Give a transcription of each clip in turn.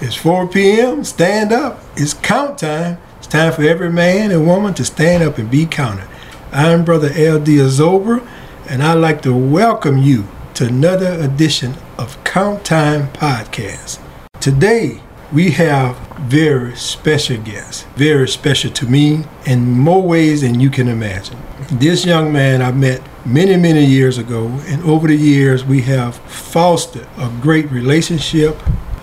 It's 4 p.m. Stand up. It's count time. It's time for every man and woman to stand up and be counted. I'm Brother L.D. Azobra, and I'd like to welcome you to another edition of Count Time Podcast. Today, we have very special guests, very special to me in more ways than you can imagine. This young man I met many, many years ago, and over the years, we have fostered a great relationship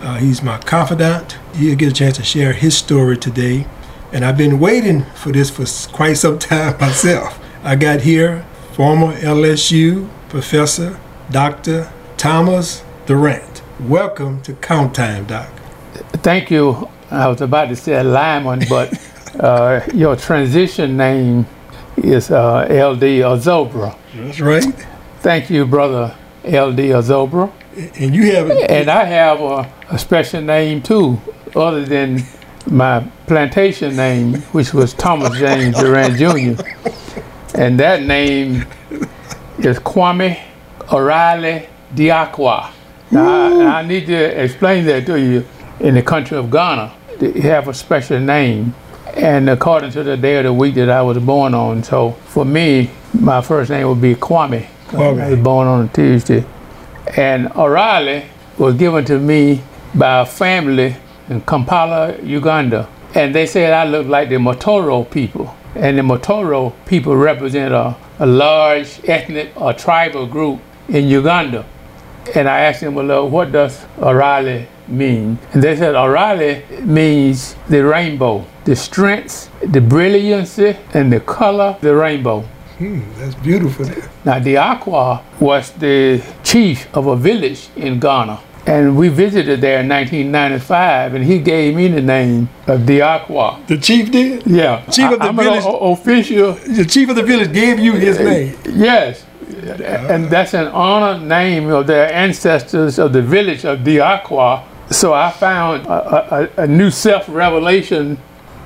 uh, he's my confidant. He'll get a chance to share his story today. And I've been waiting for this for quite some time myself. I got here former LSU professor, Dr. Thomas Durant. Welcome to Count Time, Doc. Thank you. I was about to say Lyman, but uh, your transition name is uh, LD Azobra. That's right. Thank you, brother LD Azobra. And you have And I have a, a special name too, other than my plantation name, which was Thomas James Durant Jr. And that name is Kwame O'Reilly Diakwa. Now, I, I need to explain that to you. In the country of Ghana, they have a special name, and according to the day of the week that I was born on. So for me, my first name would be Kwame. Kwame. I was born on a Tuesday. And O'Reilly was given to me by a family in Kampala, Uganda. And they said I looked like the Motoro people. And the Motoro people represent a, a large ethnic or tribal group in Uganda. And I asked them, well, Lord, what does O'Reilly mean? And they said O'Reilly means the rainbow, the strength, the brilliancy, and the color the rainbow. Hmm, that's beautiful. Now, Diakwa was the chief of a village in Ghana. And we visited there in 1995, and he gave me the name of Diakwa. The chief did? Yeah. Chief of the I, village- official. The chief of the village gave you his uh, name. Yes. And that's an honor name of their ancestors of the village of Diakwa. So I found a, a, a new self revelation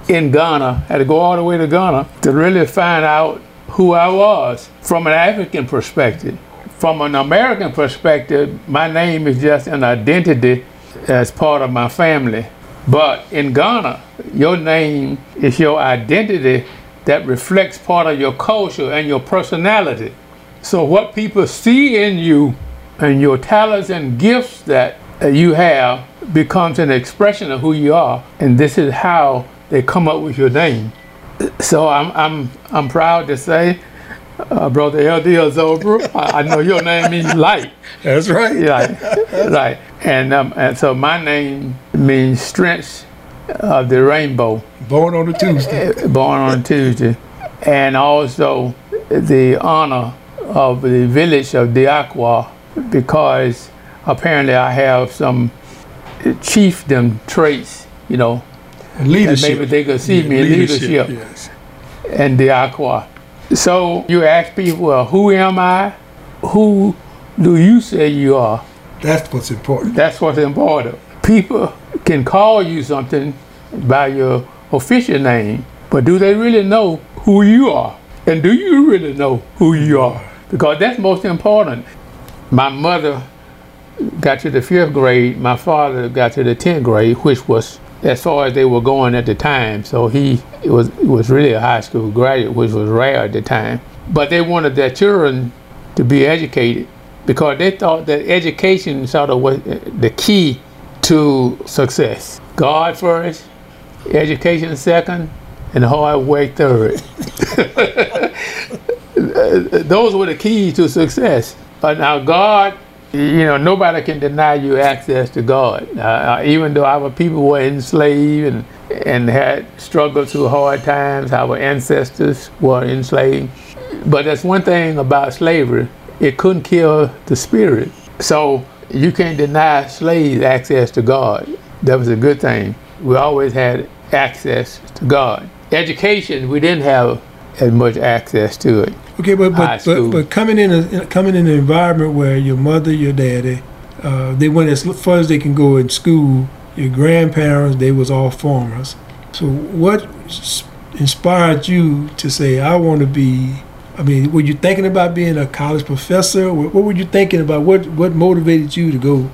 in Ghana. I Had to go all the way to Ghana to really find out who I was from an African perspective. From an American perspective, my name is just an identity as part of my family. But in Ghana, your name is your identity that reflects part of your culture and your personality. So, what people see in you and your talents and gifts that you have becomes an expression of who you are. And this is how they come up with your name. So, I'm, I'm, I'm proud to say, uh, Brother LD Azobra, I, I know your name means light. That's right. Right, right. And, um, and so my name means strength of the rainbow Born on a Tuesday. born on a Tuesday, and also the honor of the village of Diakwa because apparently I have some chiefdom traits, you know, And leadership. maybe they could see me in leadership. Yes. and Diakwa. So you ask people, well, who am I? Who do you say you are? That's what's important. That's what's important. People can call you something by your official name, but do they really know who you are? And do you really know who you are? Because that's most important. My mother got to the fifth grade, my father got to the tenth grade, which was as far as they were going at the time. So he was was really a high school graduate, which was rare at the time. But they wanted their children to be educated because they thought that education sort of was the key to success. God first, education second, and hard work third. Those were the keys to success. But now God, you know, nobody can deny you access to God. Uh, even though our people were enslaved and and had struggled through hard times, our ancestors were enslaved. But that's one thing about slavery it couldn't kill the spirit. So you can't deny slaves access to God. That was a good thing. We always had access to God. Education, we didn't have as much access to it. Okay, but High but, but, but coming in a, coming in an environment where your mother, your daddy, uh, they went as far as they can go in school. Your grandparents, they was all farmers. So what inspired you to say, I want to be? I mean, were you thinking about being a college professor? What, what were you thinking about? What what motivated you to go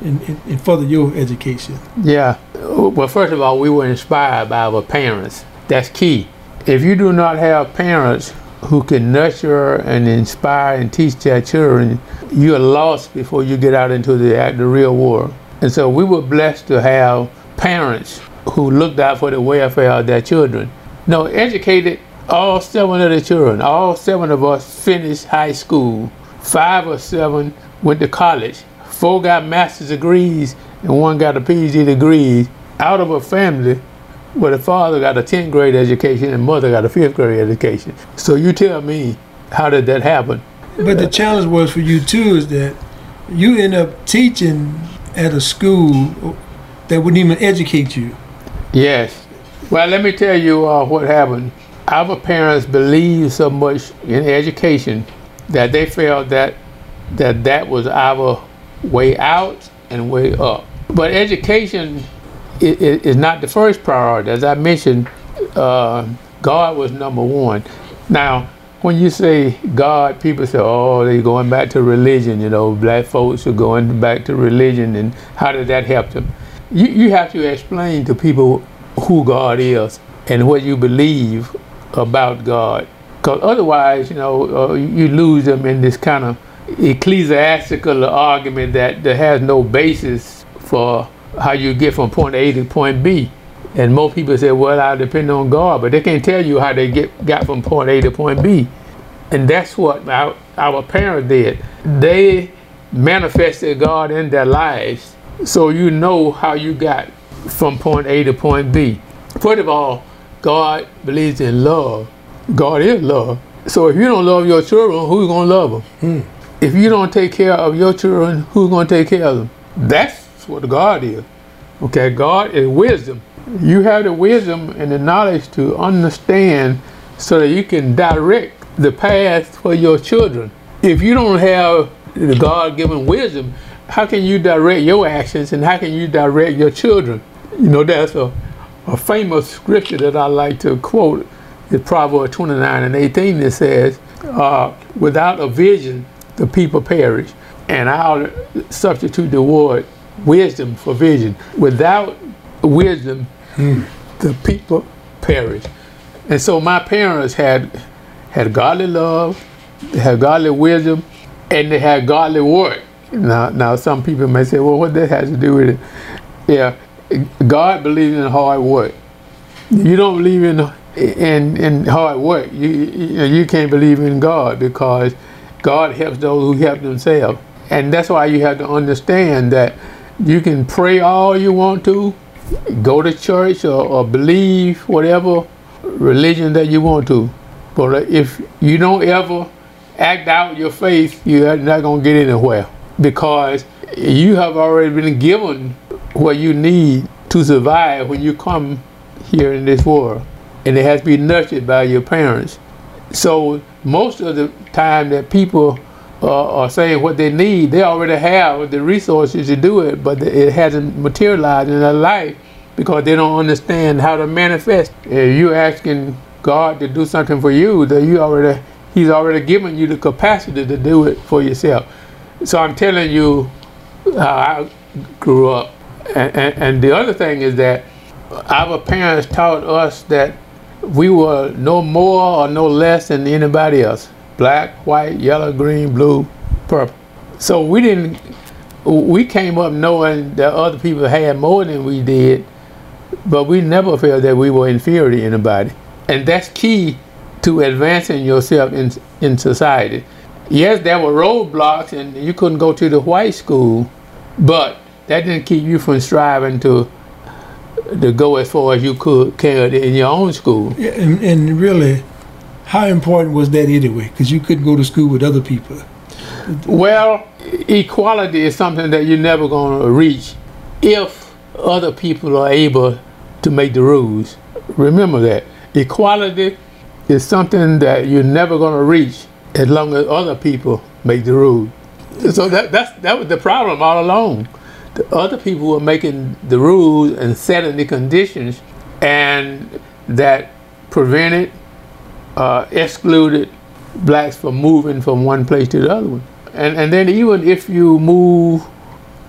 in, in, in further your education? Yeah. Well, first of all, we were inspired by our parents. That's key. If you do not have parents who can nurture and inspire and teach their children, you're lost before you get out into the, the real world. And so we were blessed to have parents who looked out for the welfare of their children. No, educated all seven of the children. All seven of us finished high school. Five or seven went to college. Four got master's degrees and one got a PhD degree out of a family where the father got a 10th grade education and mother got a 5th grade education. So you tell me, how did that happen? But the challenge was for you too is that you end up teaching at a school that wouldn't even educate you. Yes. Well, let me tell you uh, what happened. Our parents believed so much in education that they felt that that that was our way out and way up. But education is, is not the first priority. As I mentioned, uh, God was number one. Now, when you say God, people say, oh, they're going back to religion. You know, black folks are going back to religion, and how did that help them? You, you have to explain to people who God is and what you believe about God. Because otherwise, you know, uh, you lose them in this kind of ecclesiastical argument that, that has no basis for how you get from point A to point B. And most people say, well, I depend on God, but they can't tell you how they get got from point A to point B. And that's what our, our parents did. They manifested God in their lives so you know how you got from point A to point B. First of all, God believes in love. God is love. So if you don't love your children, who's going to love them? Hmm. If you don't take care of your children, who's going to take care of them? That's what God is. Okay, God is wisdom. You have the wisdom and the knowledge to understand so that you can direct the path for your children. If you don't have the God given wisdom, how can you direct your actions and how can you direct your children? You know, that's a, a famous scripture that I like to quote. It's Proverbs 29 and 18 that says, uh, without a vision, the people perish. And I'll substitute the word wisdom for vision. Without wisdom, hmm. the people perish. And so my parents had had godly love, they had godly wisdom, and they had godly work. Now, now some people may say, well, what that has to do with it? Yeah, God believes in hard work. You don't believe in in in hard work. You you, you can't believe in God because God helps those who help themselves, and that's why you have to understand that you can pray all you want to, go to church or, or believe whatever religion that you want to. But if you don't ever act out your faith, you're not going to get anywhere because you have already been given what you need to survive when you come here in this world. And it has to be nurtured by your parents. So most of the time that people uh, are saying what they need, they already have the resources to do it, but it hasn't materialized in their life because they don't understand how to manifest. If you're asking God to do something for you, that you already He's already given you the capacity to do it for yourself. So I'm telling you how I grew up. And, and, and the other thing is that our parents taught us that we were no more or no less than anybody else black, white, yellow, green, blue, purple. So we didn't, we came up knowing that other people had more than we did, but we never felt that we were inferior to anybody. And that's key to advancing yourself in, in society. Yes, there were roadblocks and you couldn't go to the white school, but that didn't keep you from striving to to go as far as you could can in your own school. Yeah, and, and really, how important was that anyway? Because you couldn't go to school with other people. Well, equality is something that you're never going to reach if other people are able to make the rules. Remember that. Equality is something that you're never going to reach as long as other people make the rules. So that, that's, that was the problem all along. The other people were making the rules and setting the conditions, and that prevented uh, excluded blacks from moving from one place to the other one. And, and then even if you move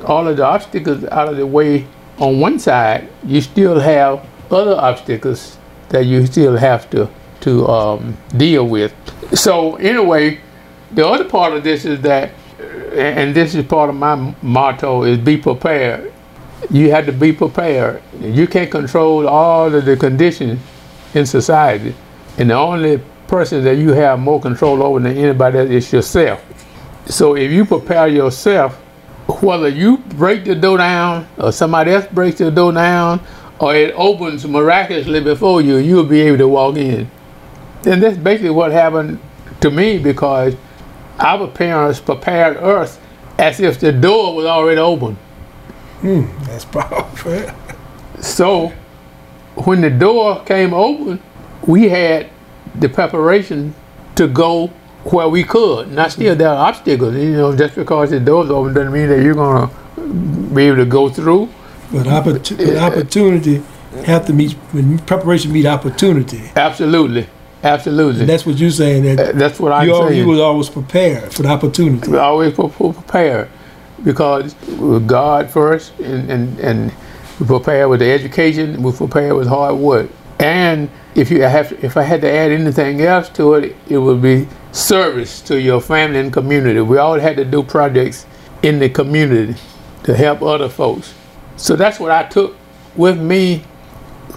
all of the obstacles out of the way on one side, you still have other obstacles that you still have to to um, deal with. So anyway, the other part of this is that, and this is part of my motto, is be prepared. You have to be prepared. You can't control all of the conditions in society, and the only person that you have more control over than anybody else is yourself. So if you prepare yourself, whether you break the door down or somebody else breaks the door down or it opens miraculously before you, you'll be able to walk in. And that's basically what happened to me because our parents prepared us as if the door was already open. Hmm, that's powerful. So when the door came open, we had the preparation to go where we could. Now, still there are obstacles. You know, just because the door's open doesn't mean that you're gonna be able to go through. But, opportu- but opportunity have to meet when preparation meet opportunity. Absolutely, absolutely. And that's what you're saying. That Uh, That's what I'm you, saying. you was always prepared for the opportunity. we always pre- pre- because with God first and, and, and we prepare with the education, we prepare with hard work. And if you have if I had to add anything else to it, it would be service to your family and community. We all had to do projects in the community to help other folks. So that's what I took with me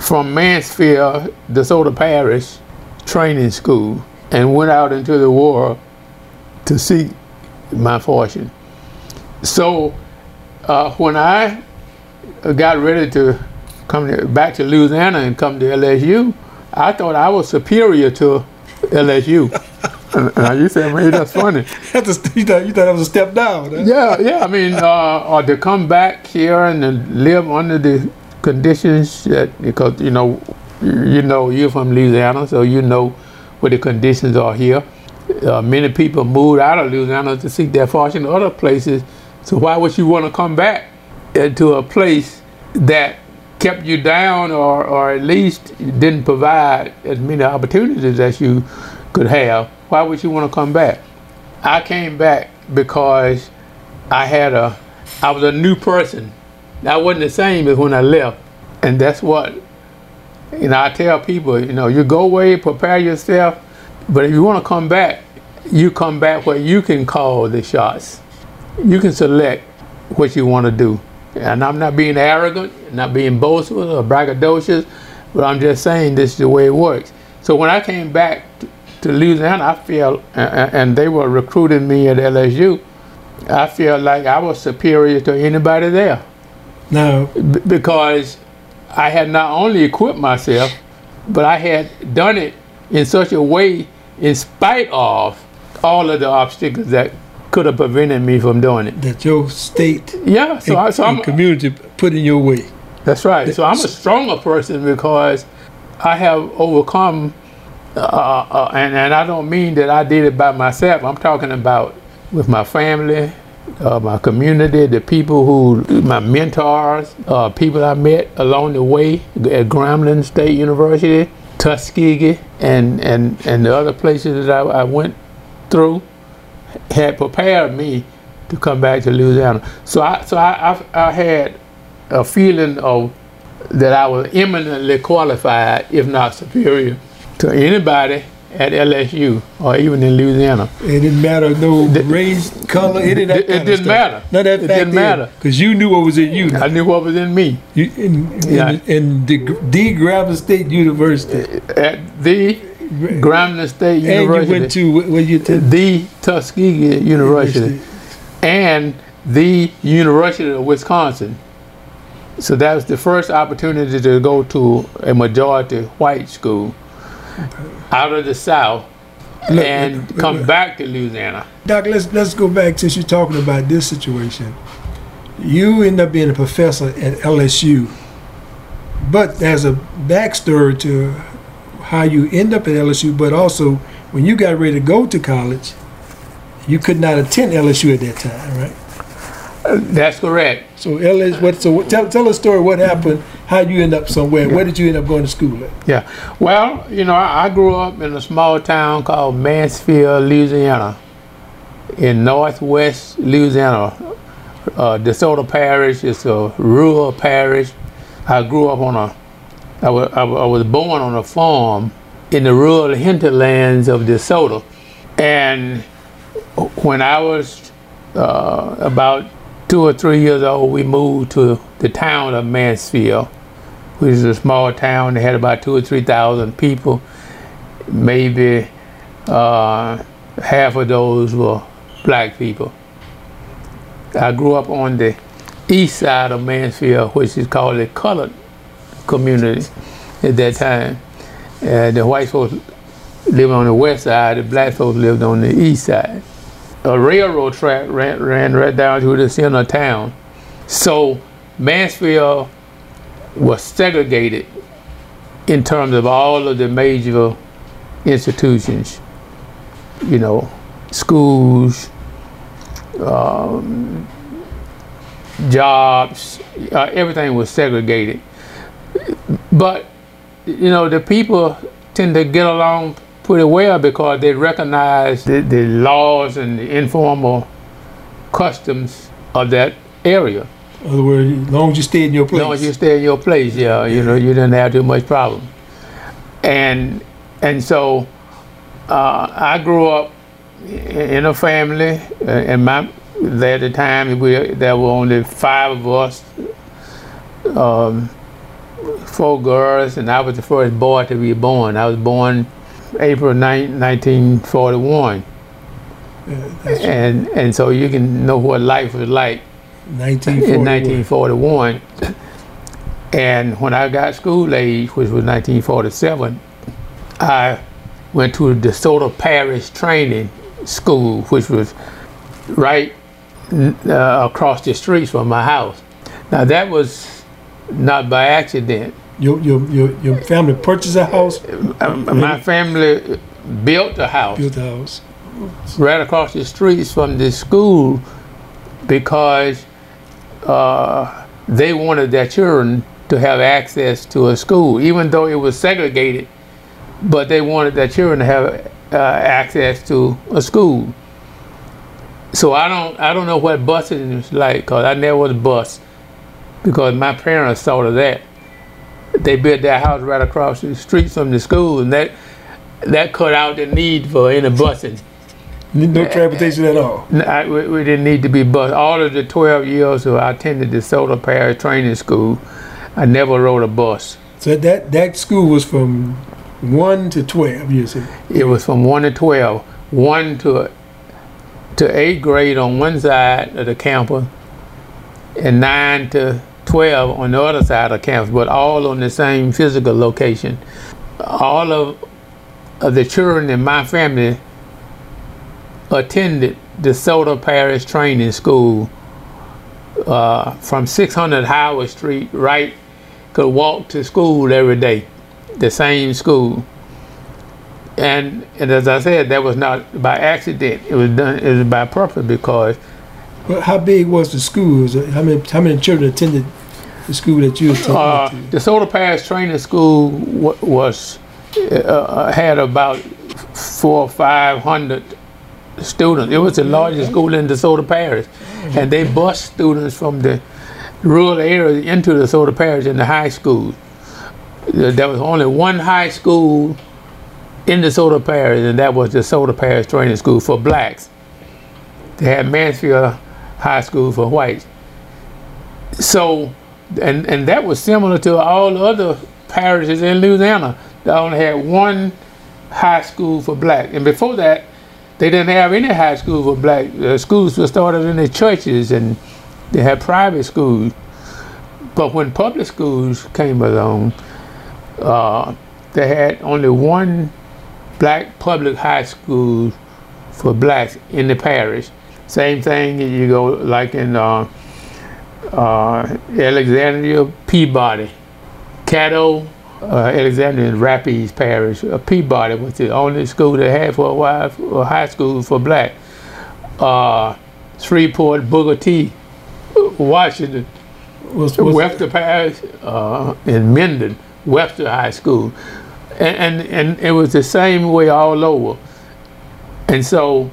from Mansfield, DeSoto Parish training school, and went out into the world to seek my fortune. So uh, when I got ready to come to, back to Louisiana and come to LSU, I thought I was superior to LSU. and, and you said, man, that's funny. That's a, you, thought, you thought that was a step down. huh? Yeah, yeah. I mean, uh, or to come back here and then live under the conditions that because you know, you you know, you're from Louisiana, so you know what the conditions are here. Uh, many people moved out of Louisiana to seek their fortune in other places. So why would you want to come back into a place that kept you down, or or at least didn't provide as many opportunities as you could have? Why would you want to come back? I came back because I had a, I was a new person. I wasn't the same as when I left, and that's what, you know, I tell people, you know, you go away, prepare yourself, but if you want to come back, you come back where you can call the shots. You can select what you want to do, and I'm not being arrogant, not being boastful or braggadocious, but I'm just saying this is the way it works. So when I came back to, to Louisiana, I and, and they were recruiting me at LSU. I felt like I was superior to anybody there No. B- because I had not only equipped myself, but I had done it in such a way, in spite of all of the obstacles that could have prevented me from doing it. that your state Yeah, so, I, and, so I'm, community put in your way. That's right. So I'm a stronger person because I have overcome, uh, uh, and, and I don't mean that I did it by myself. I'm talking about with my family, uh, my community, the people who, my mentors, uh, people I met along the way at Grambling State University, Tuskegee, and, and, and the other places that I, I went through had prepared me to come back to Louisiana. So I, so I, I, I had a feeling of that I was eminently qualified, if not superior, to anybody at LSU or even in Louisiana. It didn't matter no The- race, color. It didn't. It- it didn't matter. None of that It didn't matter. because you knew what was in you. I knew what was in me You in, in, Yeah. in the D. State University, at the Grambling State University. and you went to you to the Tuskegee University, and the University of Wisconsin. So that was the first opportunity to go to a majority white school out of the South Look, and come look. back to Louisiana. Doc, let's let's go back since you're talking about this situation. You end up being a professor at LSU, but there's a backstory to how you end up at LSU. But also, when you got ready to go to college, you could not attend LSU at that time, right? That's correct. So LS, what? So tell tell a story. What happened? How you end up somewhere? Where did you end up going to school at? Yeah. Well, you know, I, I grew up in a small town called Mansfield, Louisiana, in northwest Louisiana, Uh, DeSoto Parish is a rural parish. I grew up on a, I was, I was born on a farm in the rural hinterlands of DeSoto. And when I was uh, about two or three years old, we moved to the town of Mansfield, which is a small town. They had about two or three thousand people. Maybe uh, half of those were black people. I grew up on the east side of Mansfield, which is called the colored community at that time. And the white folks lived on the west side, the black folks lived on the east side. A railroad track ran, ran right down through the center of town. So Mansfield was segregated in terms of all of the major institutions, you know, schools, um, jobs, uh, everything was segregated. But, you know, the people tend to get along pretty well because they recognize the, the laws and the informal customs of that area. In other words, as long as you stay in your place. As long as you stay in your place, yeah, you know, you didn't have too much problem. And and so uh, I grew up in a family, uh, and my at the time we there were only five of us, um, four girls, and I was the first boy to be born. I was born April 9, 1941. Yeah, and and so you can know what life was like 1941. in 1941. And when I got school age, which was 1947, I went to the DeSoto Parish Training School, which was right uh, across the street from my house. Now that was not by accident. Your, your, your, your family purchased a house, Um, My family built a house built a house. right across the streets from the school because uh, they wanted their children to have access to a school, even though it was segregated. But they wanted their children to have uh, access to a school. So I don't I don't know what busing is like because I never was bused because my parents thought of that. They built their house right across the street from the school, and that that cut out the need for any busing. No transportation at all. I, we, we didn't need to be bused. All of the 12 years that I attended the DeSoto Parish Training School, I never rode a bus. So that, that school was from 1 to 12, you said. It was from 1 to 12, 1 to, to 8th grade on one side of the campus, and 9 to 12 on the other side of campus, but all on the same physical location. All of, of the children in my family attended the DeSoto Parish Training School uh, from 600 Howard Street, right? Could walk to school every day, the same school. And, and as I said, that was not by accident. It was done. It was by purpose because But how big was the school? How many, how many children attended the school that you attended? uh, the DeSoto Parish Training School wa- was uh, had about four or five hundred students. It was the largest school in the DeSoto Parish, and they bused students from the rural areas into the DeSoto Parish in the high school. There there was only one high school in the DeSoto Parish, and that was the DeSoto Parish Training School for blacks. They had Mansfield High School for whites. So, and and that was similar to all the other parishes in Louisiana. They only had one high school for black, and before that, they didn't have any high school for black. Uh, schools were started in the churches, and they had private schools. But when public schools came along, uh, they had only one black public high school for blacks in the parish. Same thing, you go like in uh, uh, Alexandria, Peabody, Caddo, uh, Alexandria and Rapides Parish. Uh, Peabody was the only school they had for a while, for a high school for black. Uh, Shreveport, Booker T, Washington, Was, was, Webster Parish, uh, in Minden, Webster High School. And, and, and it was the same way all over. And so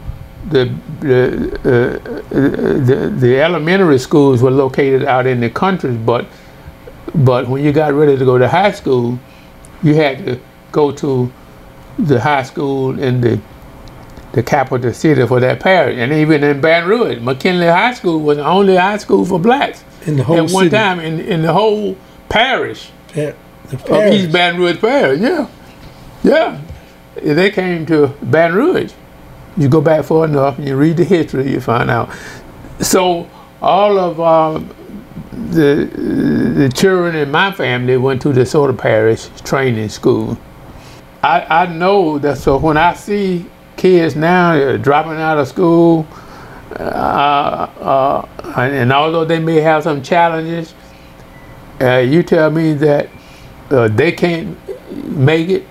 the the, uh, the the elementary schools were located out in the country, but but when you got ready to go to high school, you had to go to the high school in the the capital city for that parish, and even in Baton Rouge, McKinley High School was the only high school for blacks In the whole at one city. time in in the whole parish Yeah, the of parish. East Baton Rouge Parish. Yeah, yeah. They came to Baton Rouge. You go back far enough and you read the history, you find out. So all of um, the the children in my family went to the DeSoto Parish training school. I, I know that. So when I see kids now uh, dropping out of school, uh, uh, and, and although they may have some challenges, uh, you tell me that uh, they can't make it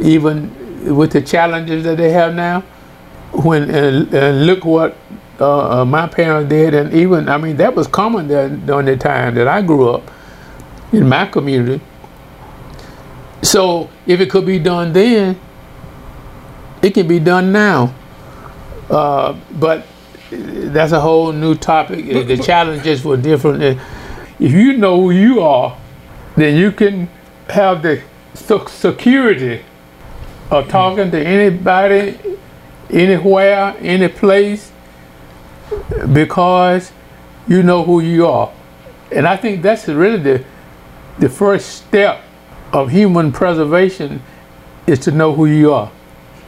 even with the challenges that they have now when and, and look what uh, uh, my parents did and even i mean that was common there during the time that i grew up in my community. So if it could be done then it can be done now. Uh, but that's a whole new topic. The challenges were different. If you know who you are then you can have the security of talking to anybody, anywhere, any place, because you know who you are. And I think that's really the, the first step of human preservation is to know who you are.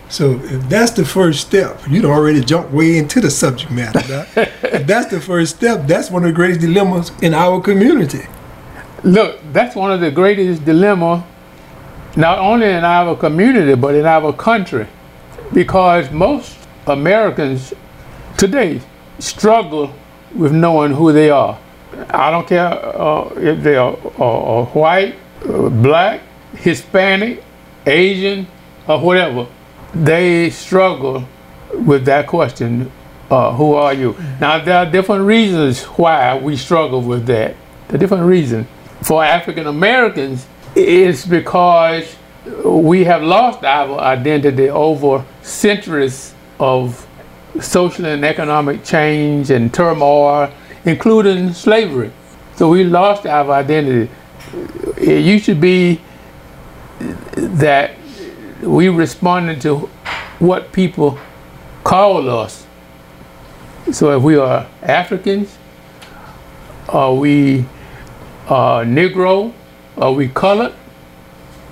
So if that's the first step, you'd already jumped way into the subject matter. If that's the first step, that's one of the greatest dilemmas in our community. Look, that's one of the greatest dilemma, not only in our community, but in our country. Because most Americans today struggle with knowing who they are. I don't care uh, if they are uh, white, black, Hispanic, Asian, or whatever. They struggle with that question, uh, who are you? Now, there are different reasons why we struggle with that. The different reason. For African Americans, it's because we have lost our identity over centuries of social and economic change and turmoil, including slavery. So we lost our identity. It used to be that we responded to what people call us. So if we are Africans, are we uh, Negro, are we colored,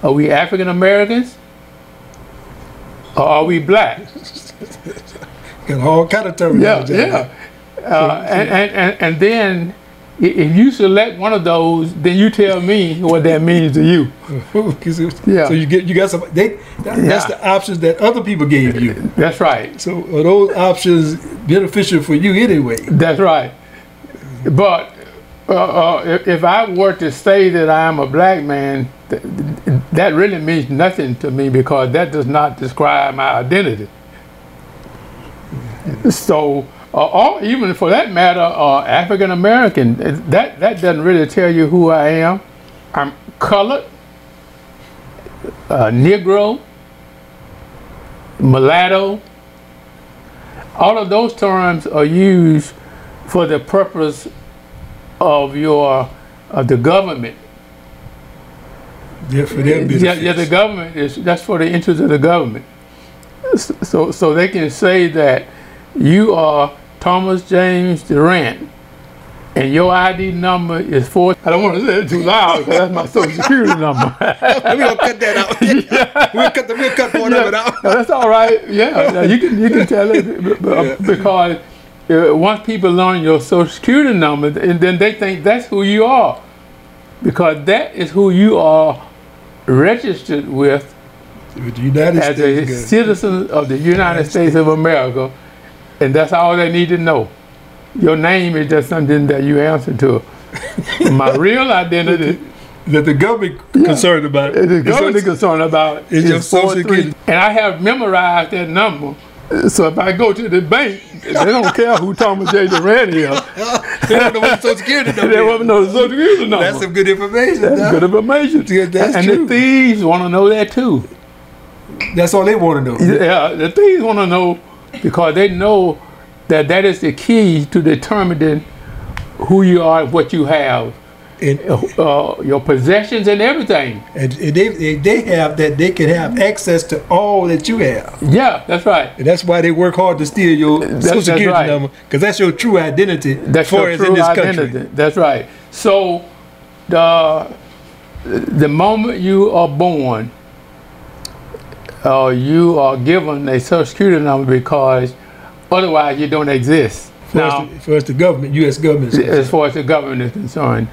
are we African Americans, or are we black? Got all kind of Yeah, terminology. yeah. Uh, and, and, and, then if you select one of those, then you tell me what that means to you. Yeah. So you get you got some. They that, that's the options that other people gave you. That's right. So are those options beneficial for you anyway? That's right. But uh, uh, if, if I were to say that I am a black man, th- that really means nothing to me because that does not describe my identity. So, uh, or even for that matter, uh, African American, that, that doesn't really tell you who I am. I'm colored, uh, Negro, mulatto. All of those terms are used for the purpose of your of the government. Yeah, for their. Yeah, yeah, the government is that's for the interest of the government. So so they can say that you are Thomas James Durant and your ID number is four. I don't want to say it too loud because that's my social security number. We're gonna cut that out. we'll cut the we'll cut part of it out. No, that's all right. Yeah, yeah, you can you can tell it b- because uh, once people learn your social security number, and then they think that's who you are, because that is who you are registered with United as a States. good. citizen of the United States of America, and that's all they need to know. Your name is just something that you answer to. My real identity that the government concerned about. the government is concerned about it's is your social security. And I have memorized that number. So if I go to the bank, they don't care who Thomas J. Durant is. they don't know what social security number They to know the social security number. That's some good information. That's Doc. good information. Yeah, that's and true. the thieves want to know that too. That's all they want to know. Yeah, the thieves want to know because they know that that is the key to determining who you are, what you have, And, uh, your possessions and everything. and and they, they have that, they can have access to all that you have. Yeah, that's right. And that's why they work hard to steal your social that's security right. number, because that's your true identity That's far your as true in this identity. country. That's right. So the the moment you are born, uh, you are given a social security number because otherwise you don't exist. For, Now, the, for us, the government, U.S. government. as far as the government is concerned.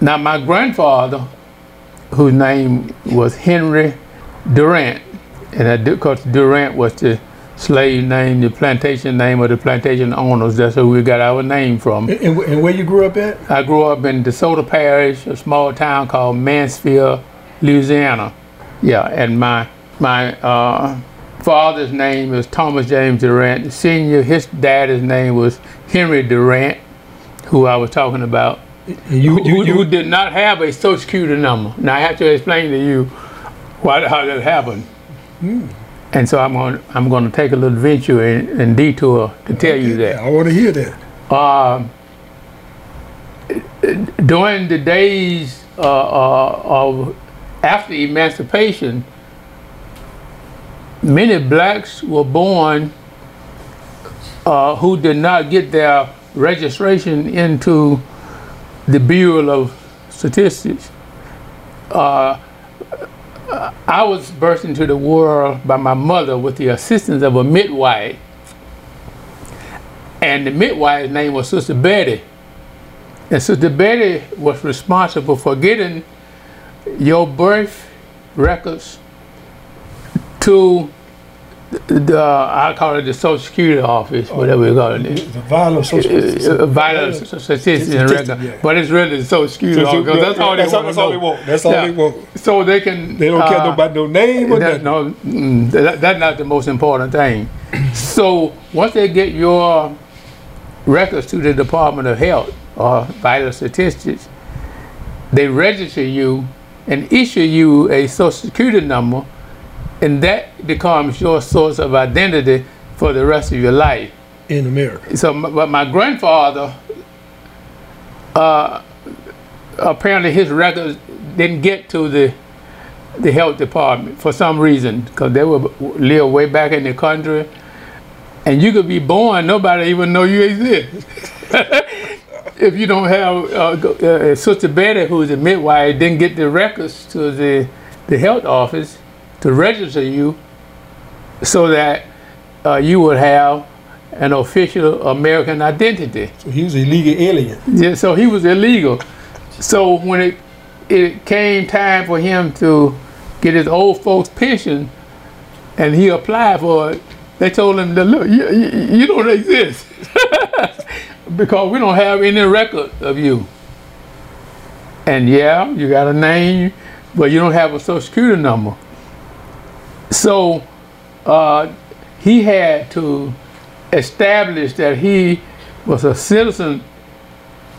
Now, my grandfather, whose name was Henry Durant, and of course Durant was the slave name, the plantation name of the plantation owners. That's where we got our name from. And, and, where you grew up at? I grew up in DeSoto Parish, a small town called Mansfield, Louisiana. Yeah, and my my uh, father's name is Thomas James Durant. Senior, his dad's name was Henry Durant, who I was talking about, you, who, you, you, did not have a social security number. Now I have to explain to you why how that happened. Hmm. And so I'm going I'm going to take a little venture and, and detour to tell you that. I want to hear that. Um, during the days uh, uh, of after emancipation, many blacks were born uh, who did not get their registration into the Bureau of Statistics. Uh, I was birthed into the world by my mother with the assistance of a midwife and the midwife's name was Sister Betty. And Sister Betty was responsible for getting your birth records to the, the I call it the Social Security office, whatever you call it. The violent social. Uh, Vital statistics and record, yeah. but it's really the Social Security office 'cause that's all they all, that's all they want. That's all Yeah. they want. So they can. They don't care uh, about no name or that, no, mm, that, that's not the most important thing. so once they get your records to the Department of Health or Vital Statistics, they register you and issue you a Social Security number, and that becomes your source of identity for the rest of your life. in America. So, but my grandfather, uh, apparently his records didn't get to the the health department for some reason because they were live way back in the country, and you could be born, nobody even know you exist. if you don't have uh, uh, Sister Betty, who's a midwife, didn't get the records to the the health office to register you, so that uh, you would have an official American identity. So he was a legal alien. Yeah, so he was illegal. So when it it came time for him to get his old folks pension, and he applied for it, they told him that look, you, you don't exist because we don't have any record of you. And yeah, you got a name, but you don't have a social security number. So uh, he had to establish that he was a citizen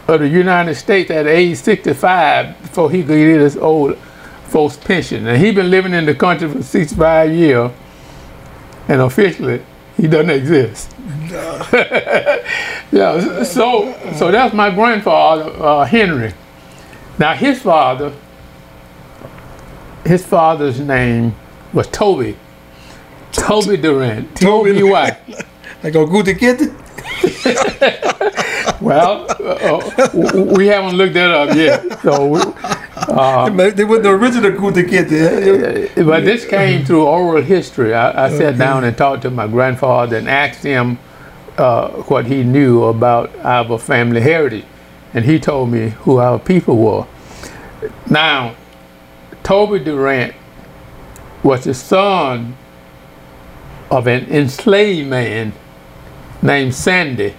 of the United States at age 65 before he could get his old folks pension. And he been living in the country for 65 years, and officially he doesn't exist. yeah, so so that's my grandfather, uh, Henry. Now his father, his father's name was Toby. Toby Durant. Toby T-O-B-Y. Like a good kid. Well, uh, we haven't looked that up yet. So, we, They were the original good kid. but this came through oral history. I, I sat down and talked to my grandfather and asked him uh, what he knew about our family heritage, and he told me who our people were. Now, Toby Durant was the son of an enslaved man named Sandy.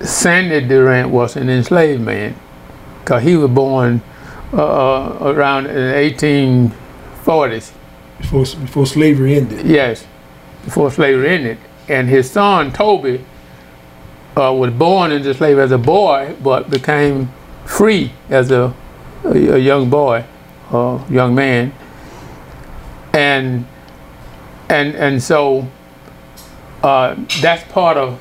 Sandy Durant was an enslaved man because he was born uh, around in the 1840s. Before, before slavery ended. Yes, before slavery ended. And his son Toby uh, was born into slavery as a boy, but became free as a, a, a young boy, uh, young man. And and and so uh, that's part of,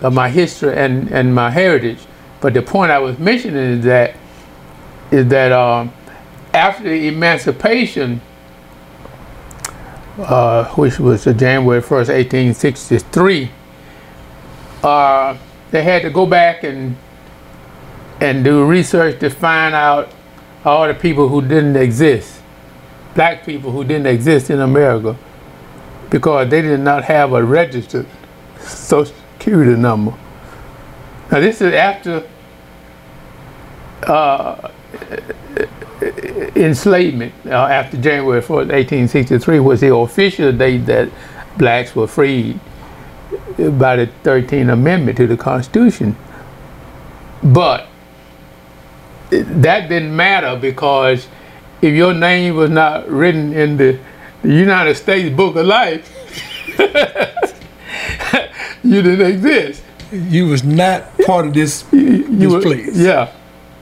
of my history and, and my heritage. But the point I was mentioning is that is that uh, after the emancipation, uh, which was January 1st, 1863, uh, they had to go back and and do research to find out all the people who didn't exist, black people who didn't exist in America, because they did not have a registered social security number. Now this is after uh, enslavement, uh, after January 4th, 1863 was the official date that blacks were freed by the 13th Amendment to the Constitution. But that didn't matter because if your name was not written in the, the United States Book of Life, you didn't exist. You was not part of this, You this were- place. Yeah.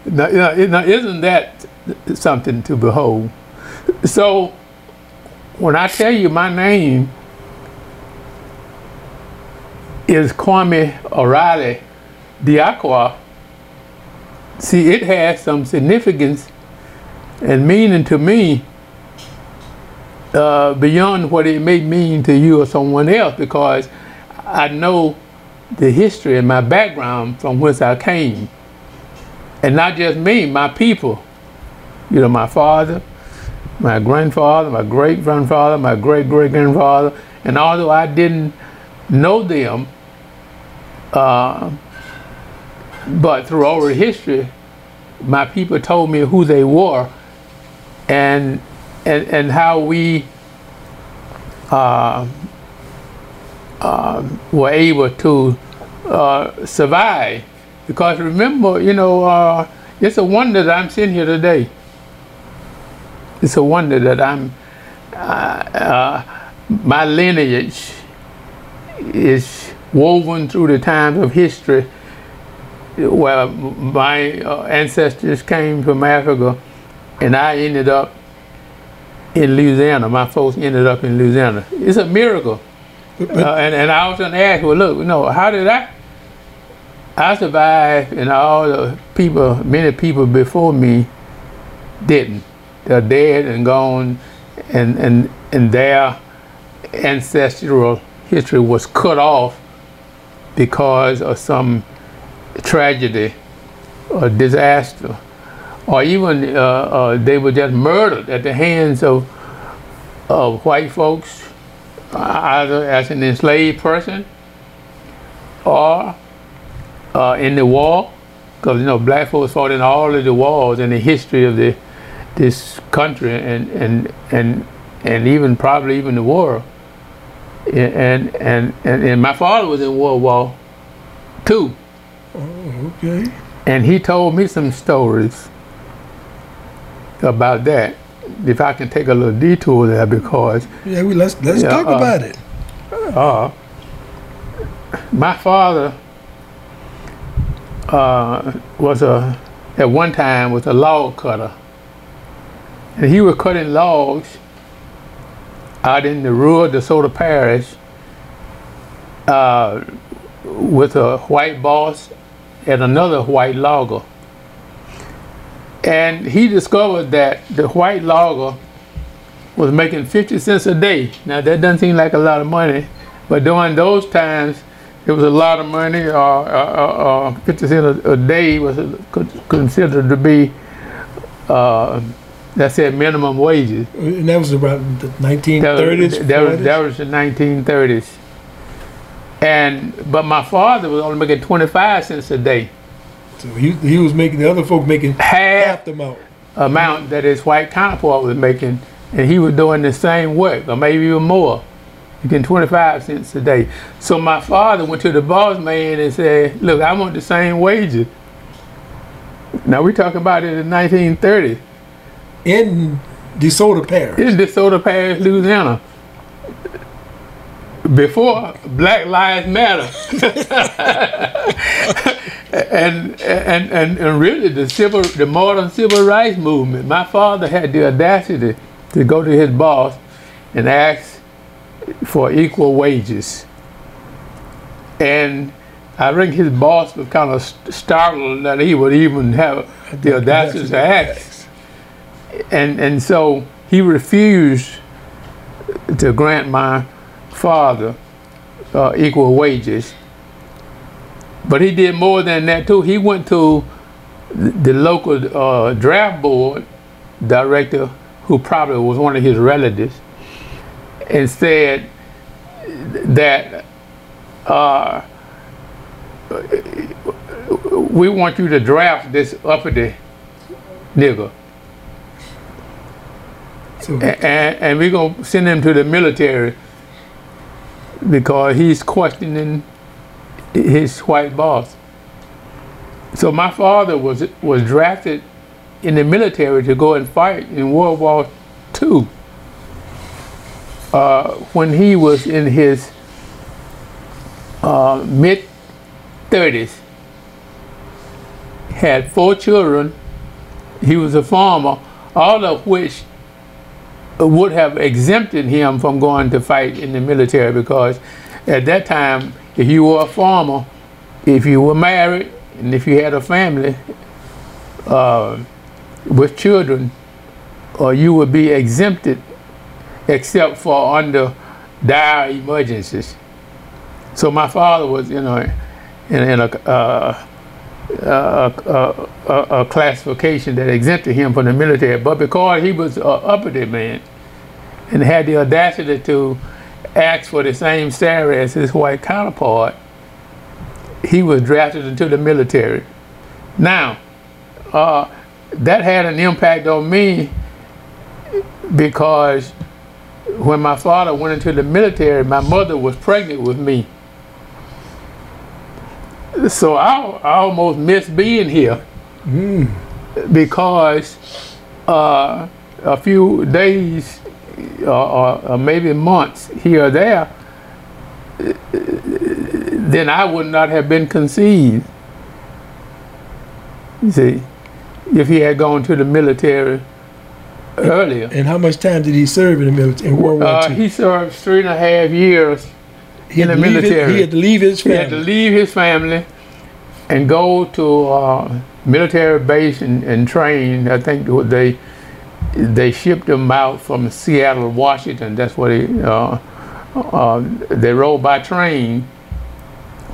Now, now, now, isn't that something to behold? So, when I tell you my name is Kwame O'Reilly Diakwa, see, it has some significance and meaning to me uh, beyond what it may mean to you or someone else because I know the history and my background from whence I came. And not just me, my people. You know, my father, my grandfather, my great grandfather, my great great grandfather. And although I didn't know them, uh, but through oral history, my people told me who they were and and, and how we uh, uh, were able to uh, survive. Because remember, you know, uh, it's a wonder that I'm sitting here today. It's a wonder that I'm, uh, uh, my lineage is woven through the times of history where my uh, ancestors came from Africa and I ended up in Louisiana. My folks ended up in Louisiana. It's a miracle. Uh, and, and I often ask, well, look, you know, how did I? I survived, and all the people, many people before me, didn't. They're dead and gone, and and and their ancestral history was cut off because of some tragedy or disaster, or even uh, uh, they were just murdered at the hands of of white folks either as an enslaved person or uh, in the war, because you know black folks fought in all of the wars in the history of the this country and and and and even probably even the world. And and and, and my father was in World War Two, okay. and he told me some stories about that. If I can take a little detour there, because Yeah, we let's let's Yeah, talk uh, about it. uh, my father uh, was a at one time was a log cutter, and he was cutting logs out in the rural DeSoto Parish uh, with a white boss and another white logger. And he discovered that the white logger was making 50 cents a day. Now that doesn't seem like a lot of money, but during those times, it was a lot of money. Or uh, uh, uh, 50 cents a, day was considered to be, uh, that's said minimum wages. And that was about the That 1930s. was, that, was, that was the 1930s. And but my father was only making 25 cents a day, so he, he was making the other folk making half half the amount. amount that his white counterpart was making, and he was doing the same work, or maybe even more. He getting 25 cents a day. So my father went to the boss man and said, "Look, I want the same wages." Now we're talking about it in 1930 in DeSoto Parish. in DeSoto Parish, Louisiana. Before Black Lives Matter, and, and and and really the civil, the modern civil rights movement. My father had the audacity to go to his boss and ask for equal wages. And I think his boss was kind of startled that he would even have the audacity to ask. And, and so he refused to grant my father uh, equal wages. But he did more than that too. He went to the local uh, draft board director, who probably was one of his relatives, and said that uh, we want you to draft this uppity nigger. So, and, and we're going to send him to the military because he's questioning his white boss. So my father was was drafted in the military to go and fight in World War II. Uh, when he was in his uh, mid 30s, had four children. He was a farmer, all of which would have exempted him from going to fight in the military because at that time, if you were a farmer, if you were married, and if you had a family uh, with children, uh, you would be exempted except for under dire emergencies. So my father was, you know, in, in a, uh, a, a, a, classification that exempted him from the military, but because he was an uppity man and had the audacity to ask for the same salary as his white counterpart, he was drafted into the military. Now, uh, that had an impact on me because when my father went into the military, my mother was pregnant with me. So I, I almost missed being here mm. because uh, a few days uh, or maybe months here or there, then I would not have been conceived. You see, if he had gone to the military earlier. And how much time did he serve in the military in World War uh, II? He served three and a half years he in the military. His, he had to leave his family. He had to leave his family and go to uh, military base and, and train. I think they they shipped them out from Seattle, Washington. That's what he. Uh, uh, they rode by train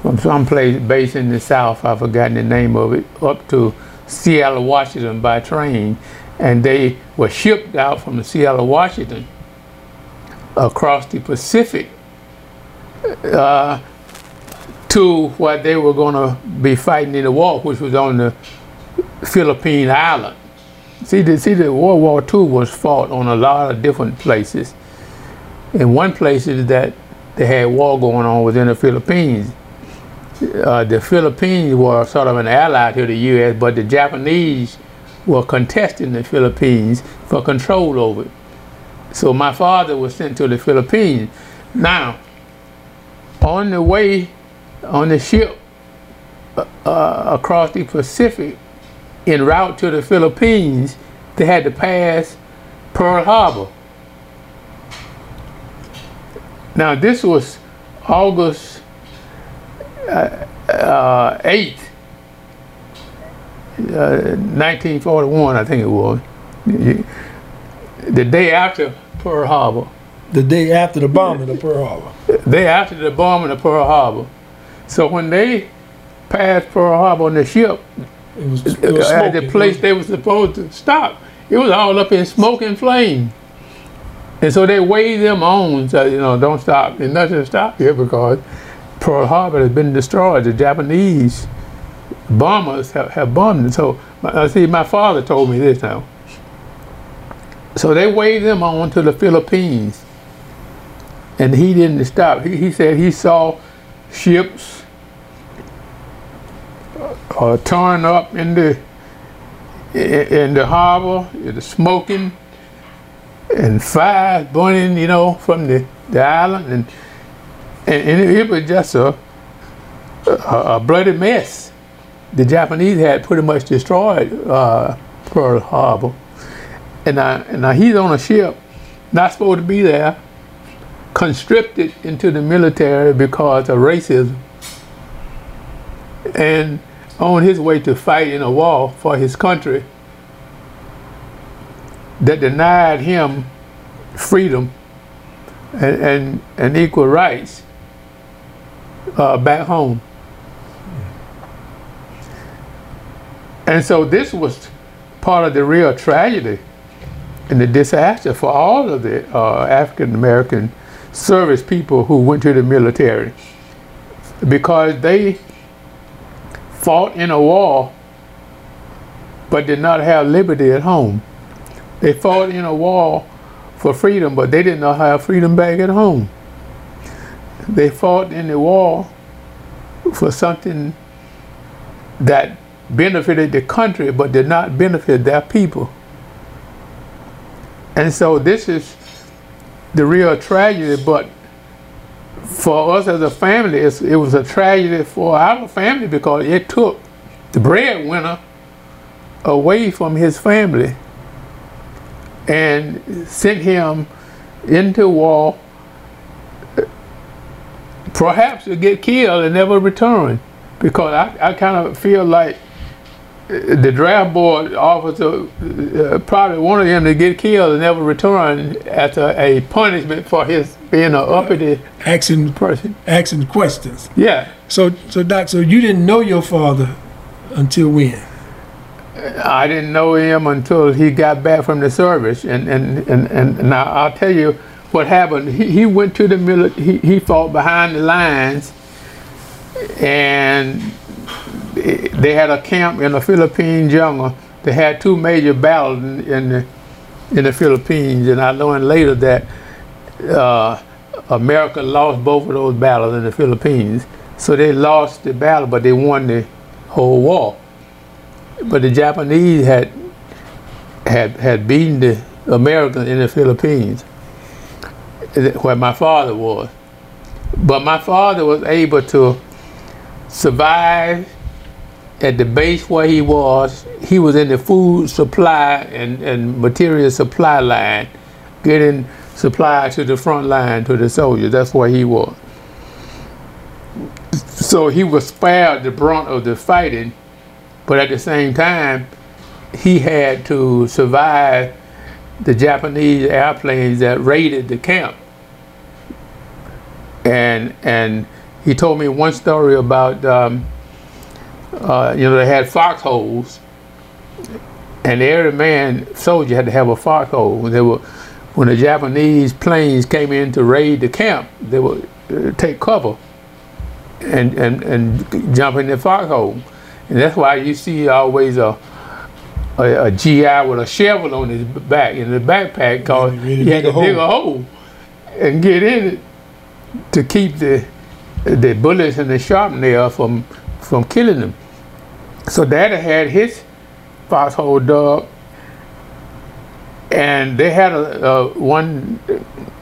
from some place based in the south. I've forgotten the name of it. Up to Seattle, Washington by train, and they were shipped out from Seattle, Washington across the Pacific uh, to what they were going to be fighting in the war, which was on the Philippine island. See, the, see, the World War II was fought on a lot of different places. And one place is that they had war going on within the Philippines. Uh, the Philippines were sort of an ally to the U.S., but the Japanese were contesting the Philippines for control over it. So my father was sent to the Philippines. Now, on the way on the ship uh, uh, across the Pacific, en route to the Philippines, they had to pass Pearl Harbor. Now this was August uh, uh, 8th, 1941, uh, I think it was. The day after Pearl Harbor. The day after the bombing of Pearl Harbor. The day after the bombing of Pearl Harbor. So when they passed Pearl Harbor on the ship, it was, it was at the place they were supposed to stop, it was all up in smoke and flame. And so they waved them on, so you know, don't stop. There's nothing to stop here because Pearl Harbor has been destroyed. The Japanese bombers have, have bombed it. So I uh, see, my father told me this now. So they waved them on to the Philippines, and he didn't stop. He, he said he saw ships torn up in the in the harbor, the smoking and fire burning, you know, from the, the island, and, and, and it, was just a, a, a bloody mess. The Japanese had pretty much destroyed uh, Pearl Harbor, and now, and now he's on a ship, not supposed to be there, conscripted into the military because of racism. And on his way to fight in a war for his country that denied him freedom and, and, and equal rights uh, back home. And so this was part of the real tragedy and the disaster for all of the uh, African American service people who went to the military because they fought in a war but did not have liberty at home. They fought in a war for freedom, but they did not have freedom back at home. They fought in the war for something that benefited the country but did not benefit their people. And so this is the real tragedy, but for us as a family, it was a tragedy for our family because it took the breadwinner away from his family and sent him into war, perhaps to get killed and never return. Because I, I kind of feel like the draft board officer uh, probably wanted him to get killed and never return as a, a punishment for his being an uppity asking person. Asking questions. Yeah. So, so Doc, so you didn't know your father until when? I didn't know him until he got back from the service, and and and, and now I'll tell you what happened. He, he went to the military. He, he fought behind the lines, and they had a camp in the Philippine jungle. They had two major battles in, in the in the Philippines, and I learned later that uh, America lost both of those battles in the Philippines. So they lost the battle, but they won the whole war. But the Japanese had had had beaten the Americans in the Philippines, where my father was. But my father was able to survive at the base where he was, he was in the food supply and, and material supply line, getting supply to the front line to the soldiers. That's where he was. So he was spared the brunt of the fighting, but at the same time, he had to survive the Japanese airplanes that raided the camp. And and he told me one story about um, uh, you know, they had foxholes, and every man soldier had to have a foxhole. They were, when the Japanese planes came in to raid the camp, they would uh, take cover and, and, and jump in the foxhole. And that's why you see always a, a, a GI with a shovel on his back in the backpack because he had to dig a hole and get in it to keep the the bullets and the shrapnel from from killing them. So Daddy had his foxhole dug, and they had a, a one